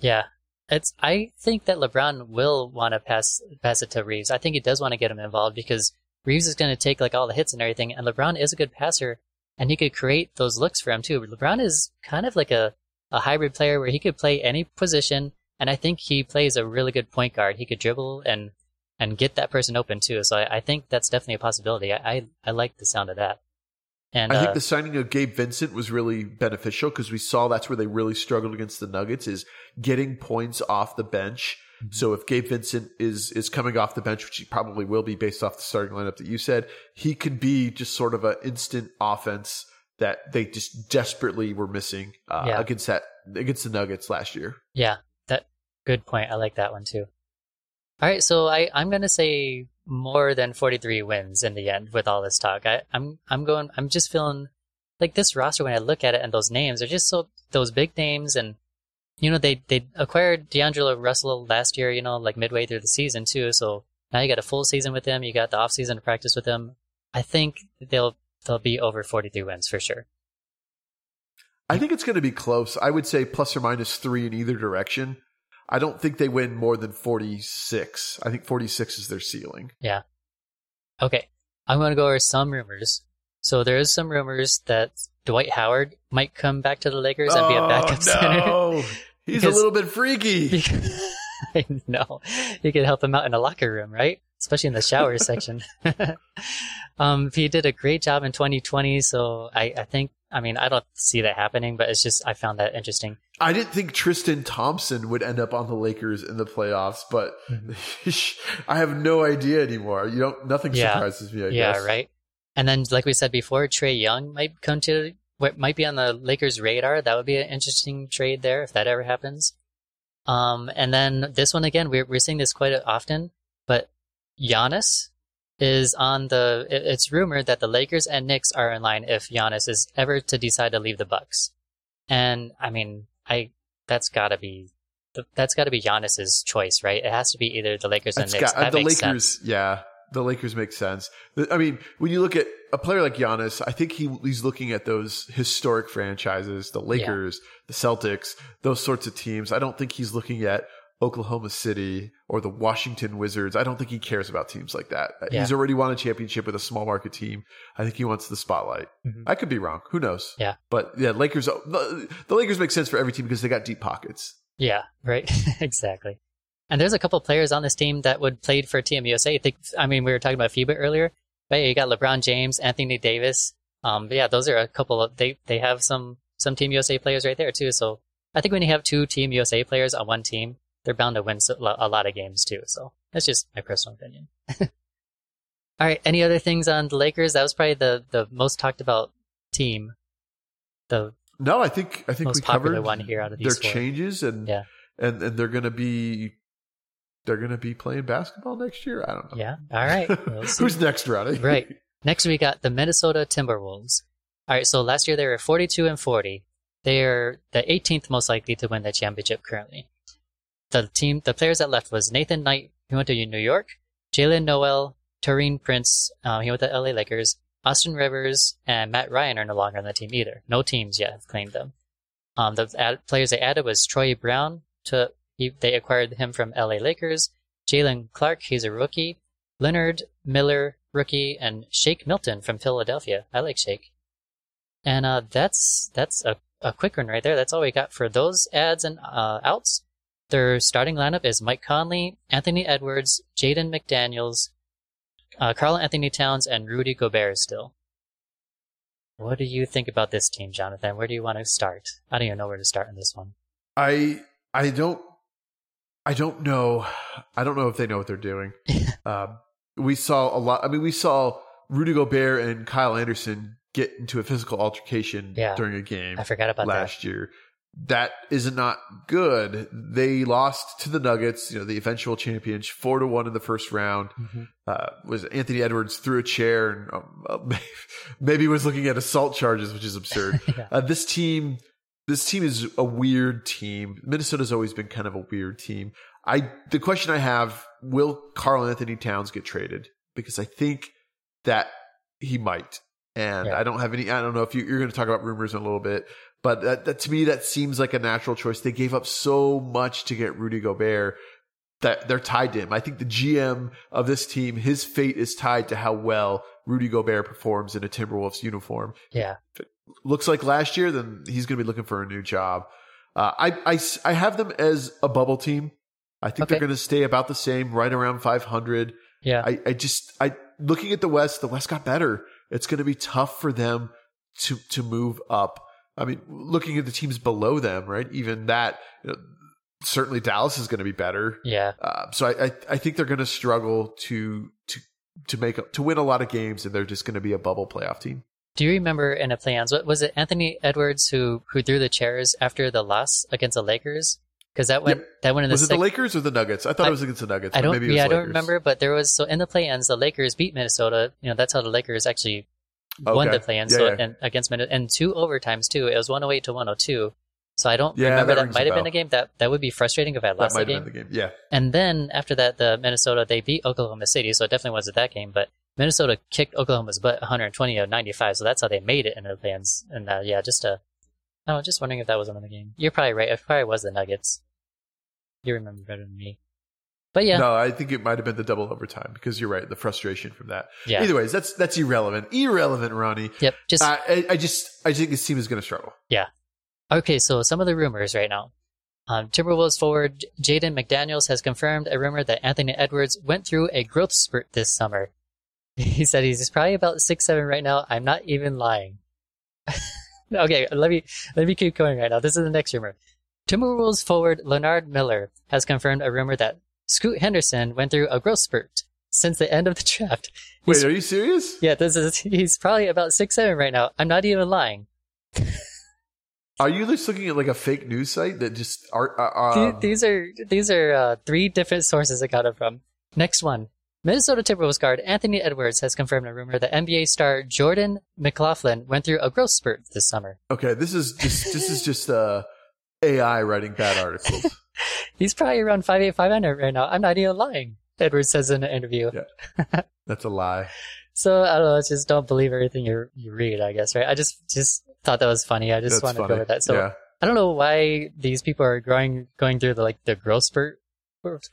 Yeah. It's I think that LeBron will want to pass pass it to Reaves. I think he does want to get him involved because Reaves is going to take like all the hits and everything and LeBron is a good passer and he could create those looks for him too. LeBron is kind of like a a hybrid player where he could play any position and I think he plays a really good point guard. He could dribble and and get that person open too. So I, I think that's definitely a possibility. I, I I like the sound of that. And I uh, think the signing of Gabe Vincent was really beneficial because we saw that's where they really struggled against the Nuggets is getting points off the bench. Mm-hmm. So if Gabe Vincent is is coming off the bench, which he probably will be based off the starting lineup that you said, he could be just sort of an instant offense that they just desperately were missing uh, Yeah. against that against the Nuggets last year. Yeah, that good point. I like that one too. All right, so I I'm gonna say more than 43 wins in the end with all this talk. I I'm I'm going. I'm just feeling like this roster when I look at it and those names are just so those big names and you know they they acquired D'Angelo Russell last year. You know like midway through the season too. So now you got a full season with him. You got the off season to practice with him. I think they'll they'll be over 43 wins for sure. I think it's going to be close. I would say plus or minus three in either direction. I don't think they win more than 46. I think 46 is their ceiling. Yeah. Okay, I'm going to go over some rumors. So there is some rumors that Dwight Howard might come back to the Lakers and be a oh, backup [LAUGHS] center. He's Because- a little bit freaky. [LAUGHS] Because- I know he could help him out in the locker room, right? Especially in the shower [LAUGHS] section. [LAUGHS] um, he did a great job in 2020, so I, I think. I mean, I don't see that happening, but it's just I found that interesting. I didn't think Tristan Thompson would end up on the Lakers in the playoffs, but I have no idea anymore. You don't. Nothing Yeah. surprises me. I yeah, guess. right. And then, like we said before, Trae Young might come to what might be on the Lakers' radar. That would be an interesting trade there if that ever happens. Um, and then this one again, we're we're seeing this quite often, but Giannis is on the. it- It's rumored that the Lakers and Knicks are in line if Giannis is ever to decide to leave the Bucks. And I mean, I that's got to be that's got to be Giannis's choice, right? It has to be either the Lakers That's and Knicks. got, uh, that the makes Lakers. sense. Yeah, the Lakers make sense. I mean, when you look at a player like Giannis, I think he he's looking at those historic franchises, the Lakers, the Celtics, those sorts of teams. I don't think he's looking at Oklahoma City or the Washington Wizards. I don't think he cares about teams like that. Uh, Yeah. He's already won a championship with a small market team. I think he wants the spotlight. Mhm. I could be wrong. Who knows? Yeah. But yeah, Lakers. The Lakers make sense for every team because they got deep pockets. Yeah, right. [LAUGHS] exactly. And there's a couple players on this team that would played for Team USA. I think. I mean, we were talking about FIBA earlier. Right? You got LeBron James, Anthony Davis. Um, but yeah, those are a couple of they they have some some Team USA players right there too. So I think when you have two Team USA players on one team, they're bound to win a lot of games too. So that's just my personal opinion. [LAUGHS] All right. Any other things on the Lakers? That was probably the the most talked about team. The No, I think I think Most we popular covered one here out of their these four. changes and Yeah. and and they're gonna be they're gonna be playing basketball next year. I don't know. yeah. All right. [LAUGHS] We'll. Who's next, Ronnie? Right. Next, we got the Minnesota Timberwolves. All right, so last year they were 42 and 40. They are the 18th most likely to win the championship currently. The team, the players that left was Nathan Knight, who went to New York, Jaylen Nowell, Taurean Prince, um, he went to LA Lakers, Austin Rivers, and Matt Ryan are no longer on the team either. No teams yet have claimed them. Um, the ad- players they added was Troy Brown. To he, they acquired him from LA Lakers. Jaylen Clark, he's a rookie. Leonard Miller, rookie, and Shake Milton from Philadelphia. I like Shake. And uh, that's that's a, a quick one right there. That's all we got for those ads and uh, outs. Their starting lineup is Mike Conley, Anthony Edwards, Jaden McDaniels, uh, Karl-Anthony Towns, and Rudy Gobert still. What do you think about this team, Jonathan? Where do you want to start? I don't even know where to start in this one. I I don't I don't know I don't know if they know what they're doing. [LAUGHS] um, we saw a lot. I mean, we saw Rudy Gobert and Kyle Anderson get into a physical altercation Yeah. during a game I forgot about that. last year. That is not good. They lost to the Nuggets, you know, the eventual champions, four to one in the first round. Mhm. Uh, was Anthony Edwards threw a chair and um, [LAUGHS] maybe was looking at assault charges, which is absurd. [LAUGHS] Yeah. uh, this team, this team is a weird team. Minnesota's always been kind of a weird team. I the question I have: Will Karl-Anthony Towns get traded? Because I think that he might, and Yeah. I don't have any. I don't know if you, you're going to talk about rumors in a little bit, but that, that to me that seems like a natural choice. They gave up so much to get Rudy Gobert that they're tied to him. I think the GM of this team, his fate is tied to how well Rudy Gobert performs in a Timberwolves uniform. Yeah. Looks like last year, then he's going to be looking for a new job. Uh, I, I, I have them as a bubble team. I think they're going to stay about the same, right around 500. Yeah. I, I just I looking at the West, the West got better. It's going to be tough for them to to move up. I mean, looking at the teams below them, right? Even that, you know, certainly Dallas is going to be better. yeah. Uh, so I, I I think they're going to struggle to to to make to win a lot of games, and they're just going to be a bubble playoff team. Do you remember in the play-ins? What was it? Anthony Edwards who who threw the chairs after the loss against the Lakers? Because that went Yep. that went in the Was it the Lakers or the Nuggets? I thought I- it was against the Nuggets. I don't. Maybe it was Yeah, I don't remember. But there was so in the play-ins, the Lakers beat Minnesota. You know, that's how the Lakers actually oh, won the play-in. Yeah, so yeah. and against Minnesota and two overtimes too. It was 108 to 102. So I don't Yeah, remember that that, might have been a game that that would be frustrating if I That lost the might game. have been the game. Yeah. And then after that, the Minnesota they beat Oklahoma City, so it definitely wasn't that game. But Minnesota kicked Oklahoma's butt 120 to 95, so that's how they made it into the play-ins. And uh, yeah, just uh, I was just wondering if that was another game. You're probably right. It probably was the Nuggets. You remember better than me. But yeah, No, I think it might have been the double overtime because you're right. The frustration from that. yeah, Either ways, that's that's irrelevant. Irrelevant, Ronnie. yep. Just I, I, I just I think this team is going to struggle. Yeah. Okay, so some of the rumors right now. Um, Timberwolves forward Jaden McDaniels has confirmed a rumor that Anthony Edwards went through a growth spurt this summer. [LAUGHS] He said he's probably about six seven right now. I'm not even lying. [LAUGHS] okay, let me let me keep going right now. This is the next rumor. Timberwolves forward Leonard Miller has confirmed a rumor that Scoot Henderson went through a growth spurt since the end of the [LAUGHS] draft. Wait, are you serious? yeah, this is he's probably about six seven right now. I'm not even lying. Are you just looking at like a fake news site that just are? Uh, The- um, these are these are uh, three different sources I got it from. Next one. Minnesota Timberwolves guard Anthony Edwards has confirmed a rumor that NBA star Jordan McLaughlin went through a growth spurt this summer. okay, this is just this is just uh, AI writing bad articles. [LAUGHS] He's probably around 5'8", 500 right now. I'm not even lying. Edwards says in an interview. Yeah. [LAUGHS] That's a lie. So I don't know. Just don't believe everything you you read. I guess right. I just just thought that was funny. I just want to go with that. So yeah, I don't know why these people are growing going through the like the growth spurt.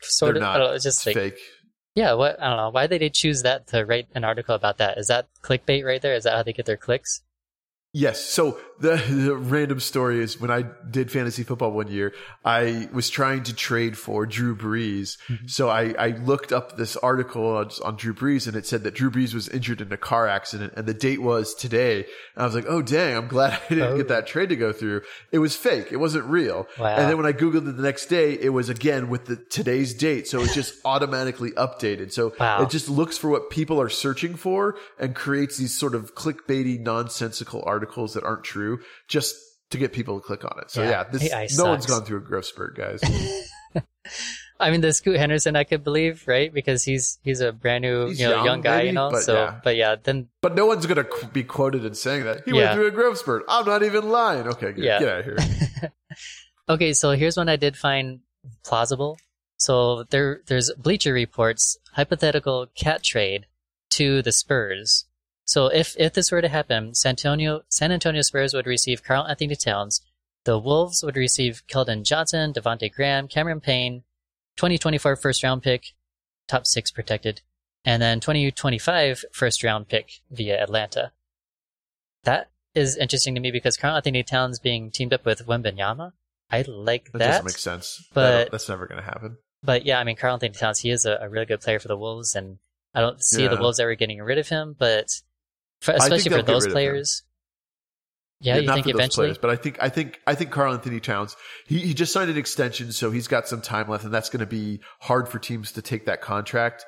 Sort They're of. not. I don't know, it's just it's like fake. Yeah, what I don't know. Why they did choose that to write an article about that? Is that clickbait right there? Is that how they get their clicks? Yes. So the, the random story is when I did fantasy football one year, I was trying to trade for Drew Brees. Mhm. So I, I looked up this article on, on Drew Brees and it said that Drew Brees was injured in a car accident and the date was today. And I was like, oh dang, I'm glad [LAUGHS] I didn't Oh. get that trade to go through. It was fake. It wasn't real. Wow. And then when I Googled it the next day, it was again with the today's date. So it just [LAUGHS] automatically updated. So Wow. it just looks for what people are searching for and creates these sort of clickbaity, nonsensical articles that aren't true just to get people to click on it. So Yeah. yeah, this, no one's gone through a growth spurt, guys. [LAUGHS] I mean, the Scoot Henderson, I could believe, right? Because he's he's a brand new, He's you know, young, young, guy, maybe, you know. but so, yeah. but yeah, then but no one's going to be quoted in saying that. He Yeah. went through a growth spurt. I'm not even lying. Okay, good. Yeah. Get out of here. [LAUGHS] okay. So here's one I did find plausible. So there, there's Bleacher reports hypothetical cat trade to the Spurs. So if if this were to happen, San Antonio San Antonio Spurs would receive Karl-Anthony Towns. The Wolves would receive Keldon Johnson, Devonte' Graham, Cameron Payne, 2024 first round pick, top six protected, and then 2025 first round pick via Atlanta. That is interesting to me because Karl-Anthony Towns being teamed up with Wembanyama. I like That, that. doesn't make sense. but- That- that's never going to happen. But yeah, I mean, Karl-Anthony Towns, he is a, a really good player for the Wolves, and I don't see the Wolves ever getting rid of him. But for, especially for those rid of him. players, yeah, you not think for those eventually? players, but I think I think I think Karl-Anthony Towns he, he just signed an extension, so he's got some time left, and that's going to be hard for teams to take that contract.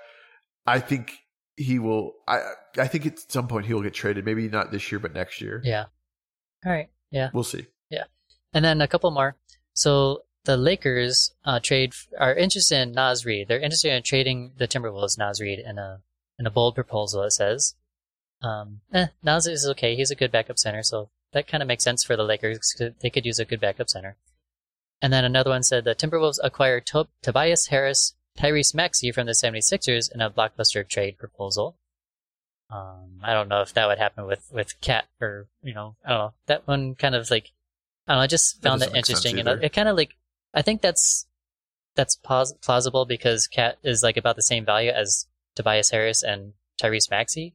I think he will. I I think at some point he will get traded. Maybe not this year, but next year. Yeah. All right. Yeah. We'll see. Yeah, and then a couple more. So the Lakers uh, trade are interested in Naz Reid. They're interested in trading the Timberwolves Naz Reid in a in a bold proposal. It says, um, eh, Naz is okay. He's a good backup center, so that kind of makes sense for the Lakers. They could use a good backup center. And then another one said the Timberwolves acquire to- Tobias Harris, Tyrese Maxey from the 76ers in a blockbuster trade proposal. Um, I don't know if that would happen with with Cat or you know I don't know that one kind of like I don't know I just found doesn't that interesting and it kind of like I think that's that's plausible because Cat is like about the same value as Tobias Harris and Tyrese Maxey.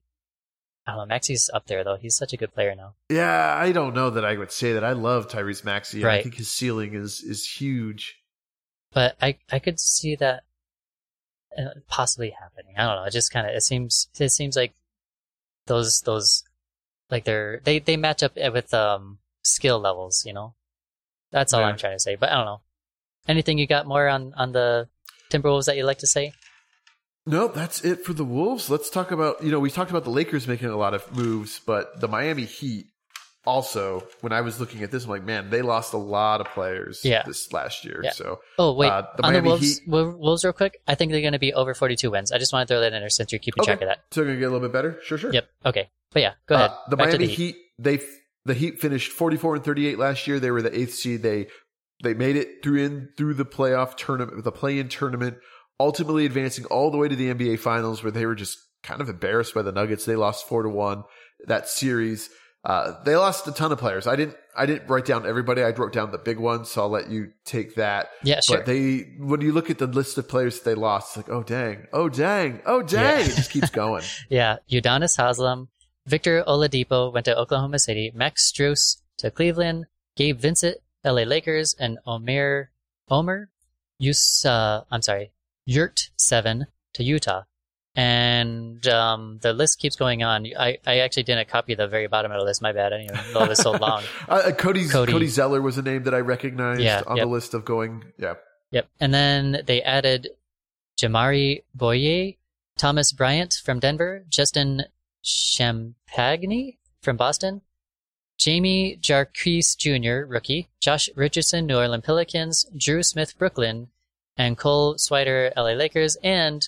I don't know Maxey's up there though he's such a good player now. Yeah, I don't know that I would say that. I love Tyrese Maxey. and I think his ceiling is is huge. but I I could see that uh, possibly happening. I don't know. It just kind of it seems it seems like those those like they're they they match up with um skill levels. You know, that's all Yeah. I'm trying to say. But I don't know. Anything you got more on on the Timberwolves that you'd like to say? No, that's it for the Wolves. Let's talk about, you know, we talked about the Lakers making a lot of moves, but the Miami Heat also, when I was looking at this, I'm like, man, they lost a lot of players Yeah. this last year. Yeah. So, Oh wait, Uh, the on Miami the Wolves, Heat- Wolves real quick. I think they're going to be over 42 wins. I just want to throw that in there since you're keeping okay. track of that. So, going to get a little bit better? Sure, sure. Yep. Okay. But yeah, go ahead. Uh, the Back Miami the Heat. they the Heat finished 44 and 38 last year. They were the eighth seed. They they made it through in through the playoff tournament, the play-in tournament, ultimately advancing all the way to the NBA Finals, where they were just kind of embarrassed by the Nuggets. They lost four to one that series. Uh, they lost a ton of players. I didn't I didn't write down everybody. I wrote down the big ones, so I'll let you take that. Yeah, sure. But they, when you look at the list of players that they lost, it's like, oh dang, oh dang, oh dang, Yeah. it just keeps going. [LAUGHS] Yeah, Udonis Haslam, Victor Oladipo went to Oklahoma City, Max Strus to Cleveland, Gabe Vincent, LA Lakers, and Omer Omer Yus uh, I'm sorry, Yurtseven to Utah. And um, the list keeps going on. I, I actually didn't copy the very bottom of the list. My bad. I didn't even know it was so [LAUGHS] long. Uh, uh, Cody's, Cody. Cody. Zeller was a name that I recognized Yeah, on yep. the list of going. Yeah. Yep. And then they added Jamaree Bouyea, Thomas Bryant from Denver, Justin Champagnie from Boston, Jaime Jaquez Jr., rookie, Josh Richardson, New Orleans Pelicans, Dru Smith, Brooklyn, and Cole Swider, LA Lakers, and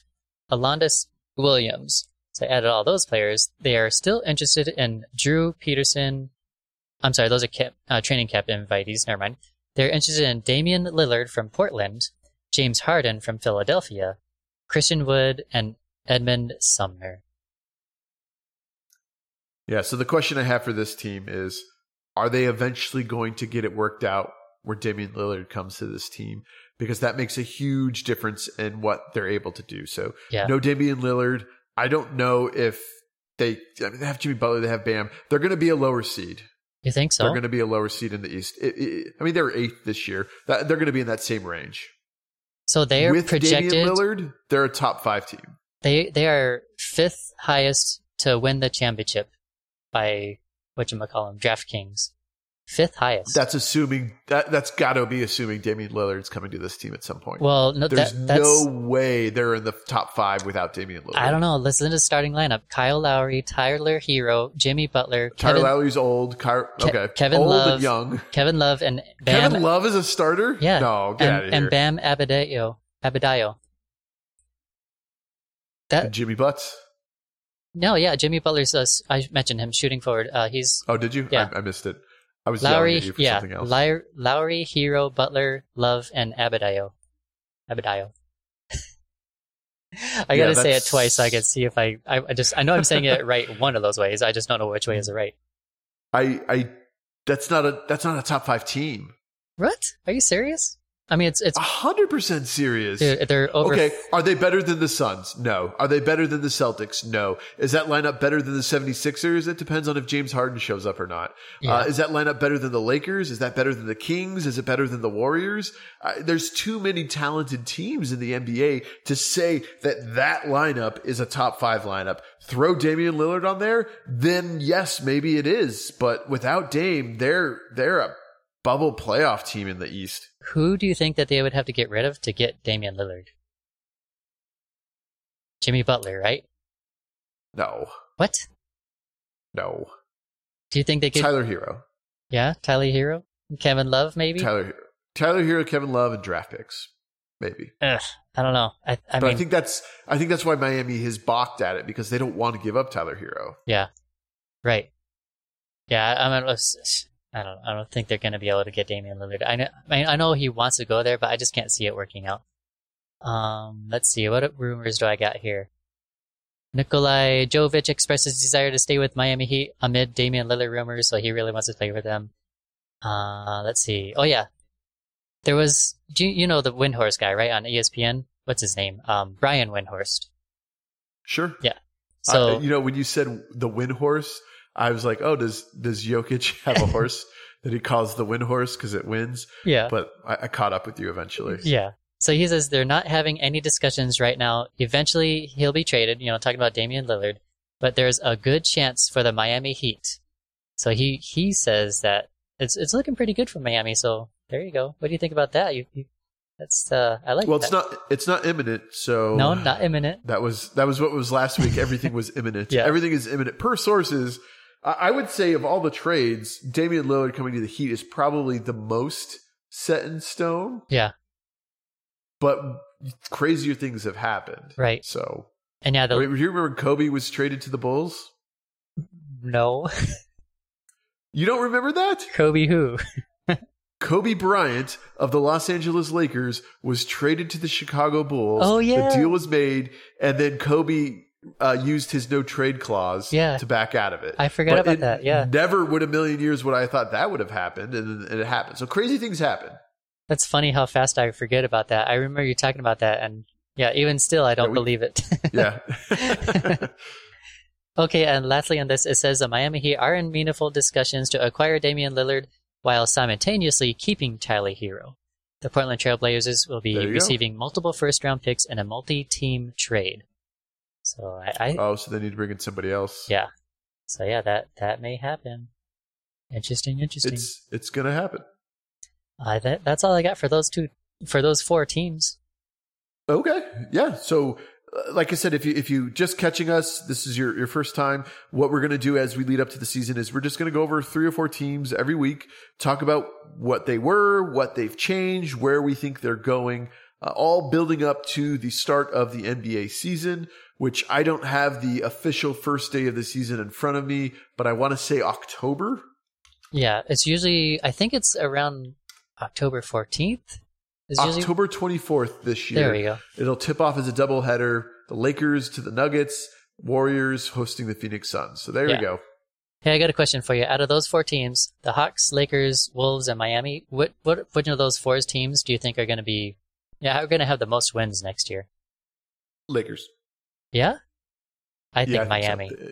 Alondes Williams. So I added all those players. They are still interested in Drew Peterson. I'm sorry, those are uh, training camp invitees. Never mind. They're interested in Damian Lillard from Portland, James Harden from Philadelphia, Christian Wood, and Edmond Sumner. Yeah. So the question I have for this team is are they eventually going to get it worked out where Damian Lillard comes to this team? Because that makes a huge difference in what they're able to do. So, Yeah. no Damian Lillard. I don't know if they, I mean, they have Jimmy Butler, they have Bam. They're going to be a lower seed. You think so? They're going to be a lower seed in the East. It- it- I mean, they were eighth this year. That, they're going to be in that same range. so they are With projected. Damian Lillard, they're a top five team. They they are fifth highest to win the championship by what you call them DraftKings. Fifth highest. That's assuming that that's got to be assuming Damian Lillard's coming to this team at some point. well, no, There's that, that's no way they're in the top five without Damian Lillard. I don't know. Listen to the starting lineup: Kyle Lowry, Tyler Herro, Jimmy Butler, Tyler Kevin, Lowry's old. Ky- Ke- okay, Kevin old Love, and young. Kevin Love, and Bam. Kevin Love is a starter. yeah, no, get and, out of here. and Bam Adebayo. Adebayo. That And Jimmy Butts. no, yeah, Jimmy Butler's. Uh, I mentioned him shooting forward. Uh, he's Oh, did you? Yeah. I, I missed it. I was Lowry. at you for Yeah, something else. Lowry, Lowry, Herro, Butler, Love, and Adebayo. Adebayo. [LAUGHS] I Yeah, gotta say it twice so I can see if I, I. I just. I know I'm saying it [LAUGHS] right one of those ways. I just don't know which way is the right. I, I, that's not a that's not a top five team. What? Are you serious? I mean, it's it's A hundred percent serious. dude, they're over. Okay, are they better than the Suns? No. Are they better than the Celtics? No. Is that lineup better than the 76ers? It depends on if James Harden shows up or not. Yeah. Uh, is that lineup better than the Lakers? Is that better than the Kings? Is it better than the Warriors? Uh, there's too many talented teams in the NBA to say that that lineup is a top five lineup. Throw Damian Lillard on there, then yes, maybe it is. But without Dame, they're they're a bubble playoff team in the East. Who do you think that they would have to get rid of to get Damian Lillard? Jimmy Butler, right? No, What? no. Do you think they could? Tyler Herro, yeah, Tyler Herro, Kevin Love, maybe. Tyler Herro, Tyler Herro, Kevin Love, and draft picks, maybe. Ugh, I don't know. I, I but mean, I think that's I think that's why Miami has balked at it because they don't want to give up Tyler Herro. yeah, right. Yeah, I mean, I don't. I don't think they're going to be able to get Damian Lillard. I know. I mean, I know he wants to go there, but I just can't see it working out. Um, let's see. What rumors do I got here? Nikolai Jovic expresses desire to stay with Miami Heat amid Damian Lillard rumors, so he really wants to play with them. Uh, let's see. Oh yeah, there was. Do you, you know the Windhorse guy, right? On ESPN. What's his name? Um, Brian Windhorst. Sure. Yeah. So Uh, you know, when you said the win horse, I was like, oh, does does Jokic [LAUGHS] have a [LAUGHS] horse that he calls the win horse because it wins? yeah, But I, I caught up with you eventually. Yeah. So he says they're not having any discussions right now. Eventually, he'll be traded, you know, talking about Damian Lillard, but there's a good chance for the Miami Heat. So he, he says that it's, it's looking pretty good for Miami. So there you go. What do you think about that? You, you that's, uh, I like Well, that. it's not it's not imminent. So no, not imminent. That was that was what was last week. Everything was imminent. [LAUGHS] Yeah. Everything is imminent per sources. I I would say of all the trades, Damian Lillard coming to the Heat is probably the most set in stone. Yeah. But crazier things have happened. Right. So, And yeah, the, Wait, do you remember Kobe was traded to the Bulls? no, [LAUGHS] You don't remember that? Kobe who? [LAUGHS] Kobe Bryant of the Los Angeles Lakers was traded to the Chicago Bulls. Oh, yeah. The deal was made, and then Kobe uh, used his no trade clause Yeah. to back out of it. I forgot But about that. Yeah. Never would a million years would I thought that would have happened, and, and it happened. So crazy things happen. That's funny how fast I forget about that. I remember you talking about that and yeah, even still, I don't we- believe it. [LAUGHS] Yeah. [LAUGHS] Okay, and lastly on this, it says the Miami Heat are in meaningful discussions to acquire Damian Lillard while simultaneously keeping Tyler Herro. The Portland Trailblazers will be you go. receiving multiple first round picks in a multi team trade. So I, I oh, so they need to bring in somebody else. yeah. So yeah, that that may happen. Interesting, interesting. It's it's gonna happen. Uh, that that's all I got for those two for those four teams. Okay. Yeah. So, uh, like I said, if you if you just catching us, this is your your first time. What we're gonna do as we lead up to the season is we're just gonna go over three or four teams every week, talk about what they were, what they've changed, where we think they're going, uh, all building up to the start of the NBA season. Which I don't have the official first day of the season in front of me, but I want to say October. Yeah, it's usually I think it's around October fourteenth. Usually October 24th this year. there we go. It'll tip off as a doubleheader. The Lakers to the Nuggets, Warriors hosting the Phoenix Suns. So there Yeah. we go. Hey, I got a question for you. Out of those four teams, the Hawks, Lakers, Wolves, and Miami, what what which of those four teams do you think are going to be? Yeah, are going to have the most wins next year? Lakers. Yeah, I think Yeah, so. Miami. Uh,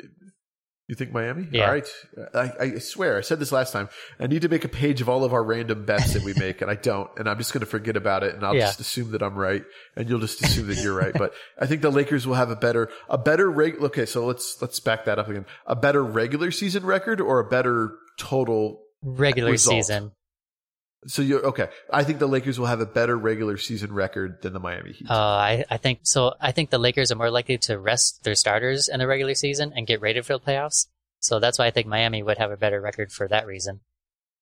You think Miami? Yeah. All right. I, I swear, I said this last time. I need to make a page of all of our random bets that we make, and I don't. And I'm just going to forget about it, and I'll Yeah. just assume that I'm right, and you'll just assume that you're right. But I think the Lakers will have a better, a better reg. Okay, so let's let's back that up again. A better regular season record or a better total Regular result. season. So you're okay. I think the Lakers will have a better regular season record than the Miami Heat. Uh, I I think so. I think the Lakers are more likely to rest their starters in the regular season and get ready for the playoffs. So that's why I think Miami would have a better record for that reason.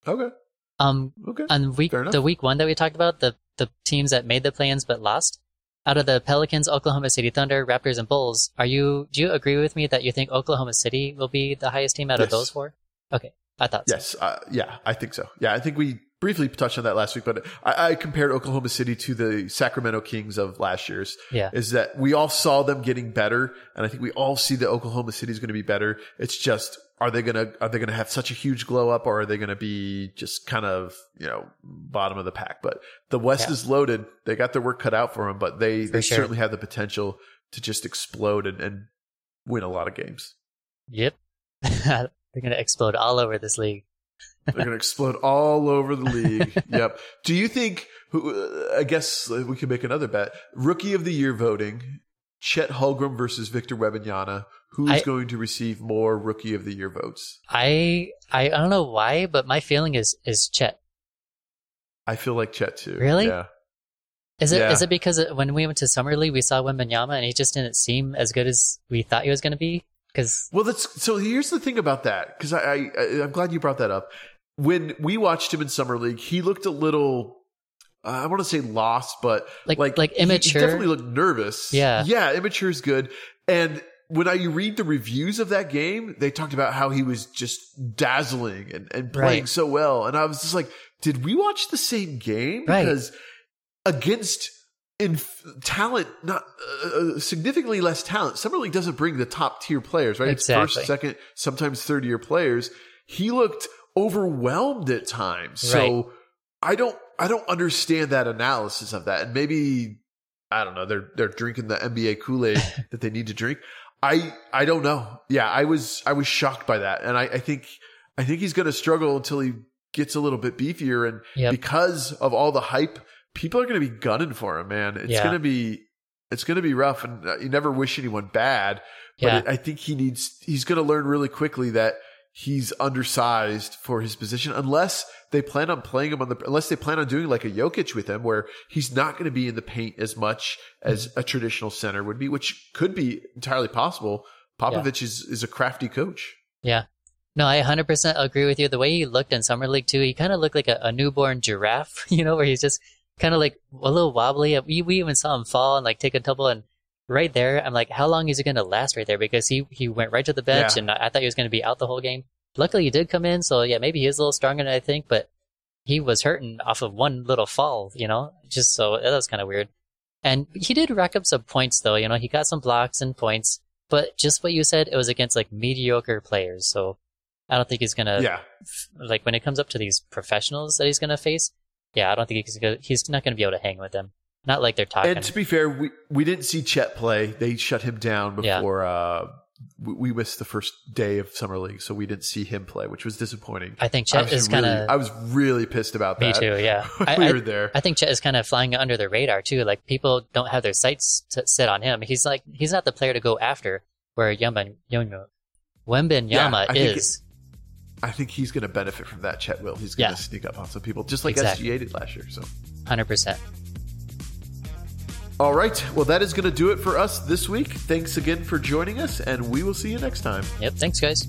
okay. Um, Okay. on week the week one that we talked about, the the teams that made the play-ins but lost. Out of the Pelicans, Oklahoma City Thunder, Raptors, and Bulls, are you do you agree with me that you think Oklahoma City will be the highest team out of those four? Okay, I thought so. Yes. Uh, yeah, I think so. Yeah, I think we briefly touched on that last week, but I, I compared Oklahoma City to the Sacramento Kings of last year's. Yeah. Is that we all saw them getting better, and I think we all see that Oklahoma City is going to be better. It's just are they gonna are they gonna have such a huge glow up, or are they gonna be just kind of you know bottom of the pack? But the West Yeah. is loaded; they got their work cut out for them, but they For they sure. certainly have the potential to just explode and, and win a lot of games. Yep, [LAUGHS] they're gonna explode all over this league. They're going to explode all over the league. [LAUGHS] yep. Do you think? Who? I guess we could make another bet. Rookie of the year voting: Chet Holmgren versus Victor Wembanyama. Who's I- going to receive more Rookie of the Year votes? I, I don't know why, but my feeling is is Chet. I feel like Chet too. Really? Yeah. Is it is Yeah. it because when we went to Summer League, we saw Wembanyama and he just didn't seem as good as we thought he was going to be? Because Well, that's so. Here's the thing about that, because I, I I'm glad you brought that up. When we watched him in summer league, he looked a little. Uh, I want to say lost, but Like- like like he- He, definitely looked nervous. Yeah. yeah, immature is good. And when I read the reviews of that game, they talked about how he was just dazzling and, and playing Right. so well, and I was just like, did we watch the same game? Right. Because against in talent, not uh, significantly less talent. Summer League doesn't bring the top tier players, right? It's Exactly. first, second, sometimes third year players. He looked overwhelmed at times. So I don't, I don't understand that analysis of that. And maybe I don't know. They're they're drinking the NBA Kool Aid [LAUGHS] that they need to drink. I I don't know. Yeah, I was I was shocked by that, and I, I think I think he's going to struggle until he gets a little bit beefier, and Yep. because of all the hype, people are going to be gunning for him. Man, it's Yeah. going to be it's going to be rough, and uh, you never wish anyone bad. But Yeah. I think he needs he's going to learn really quickly that he's undersized for his position unless they plan on playing him on the unless they plan on doing like a Jokic with him where he's not going to be in the paint as much as a traditional center would be which could be entirely possible Popovich is is a crafty coach Yeah. No, I 100% agree with you. The way he looked in Summer League too, he kind of looked like a, a newborn giraffe, [LAUGHS] you know, where he's just kind of like a little wobbly. We, we even saw him fall and like take a tumble. And right there, I'm like, how long is it going to last right there? Because he, he went right to the bench Yeah. and I, I thought he was going to be out the whole game. Luckily, he did come in. So yeah, maybe he is a little stronger than I think, but he was hurting off of one little fall, you know, just so that was kind of weird. And he did rack up some points though, you know, he got some blocks and points, but just what you said, it was against like mediocre players. So I don't think he's gonna yeah like when it comes up to these professionals that he's gonna face. Yeah, I don't think he's gonna, he's not gonna be able to hang with them. Not like they're talking. and to be fair we we didn't see Chet play they shut him down Yeah. before uh we, we missed the first day of summer league so we didn't see him play which was disappointing I think I Chet was is really, kind I of was really pissed about me that too. Yeah, [LAUGHS] I, we I- were there I think Chet is kind of flying under the radar too. Like people don't have their sights set on him. He's like he's not the player to go after. Where Yamba Yama, Wemben Yeah, Yama I think is. I think he's going to benefit from that. Chet will. He's going to Yeah. sneak up on some people, just like Exactly. SGA did last year. So, Hundred percent. All right. Well, that is going to do it for us this week. Thanks again for joining us, and we will see you next time. Yep. Thanks, guys.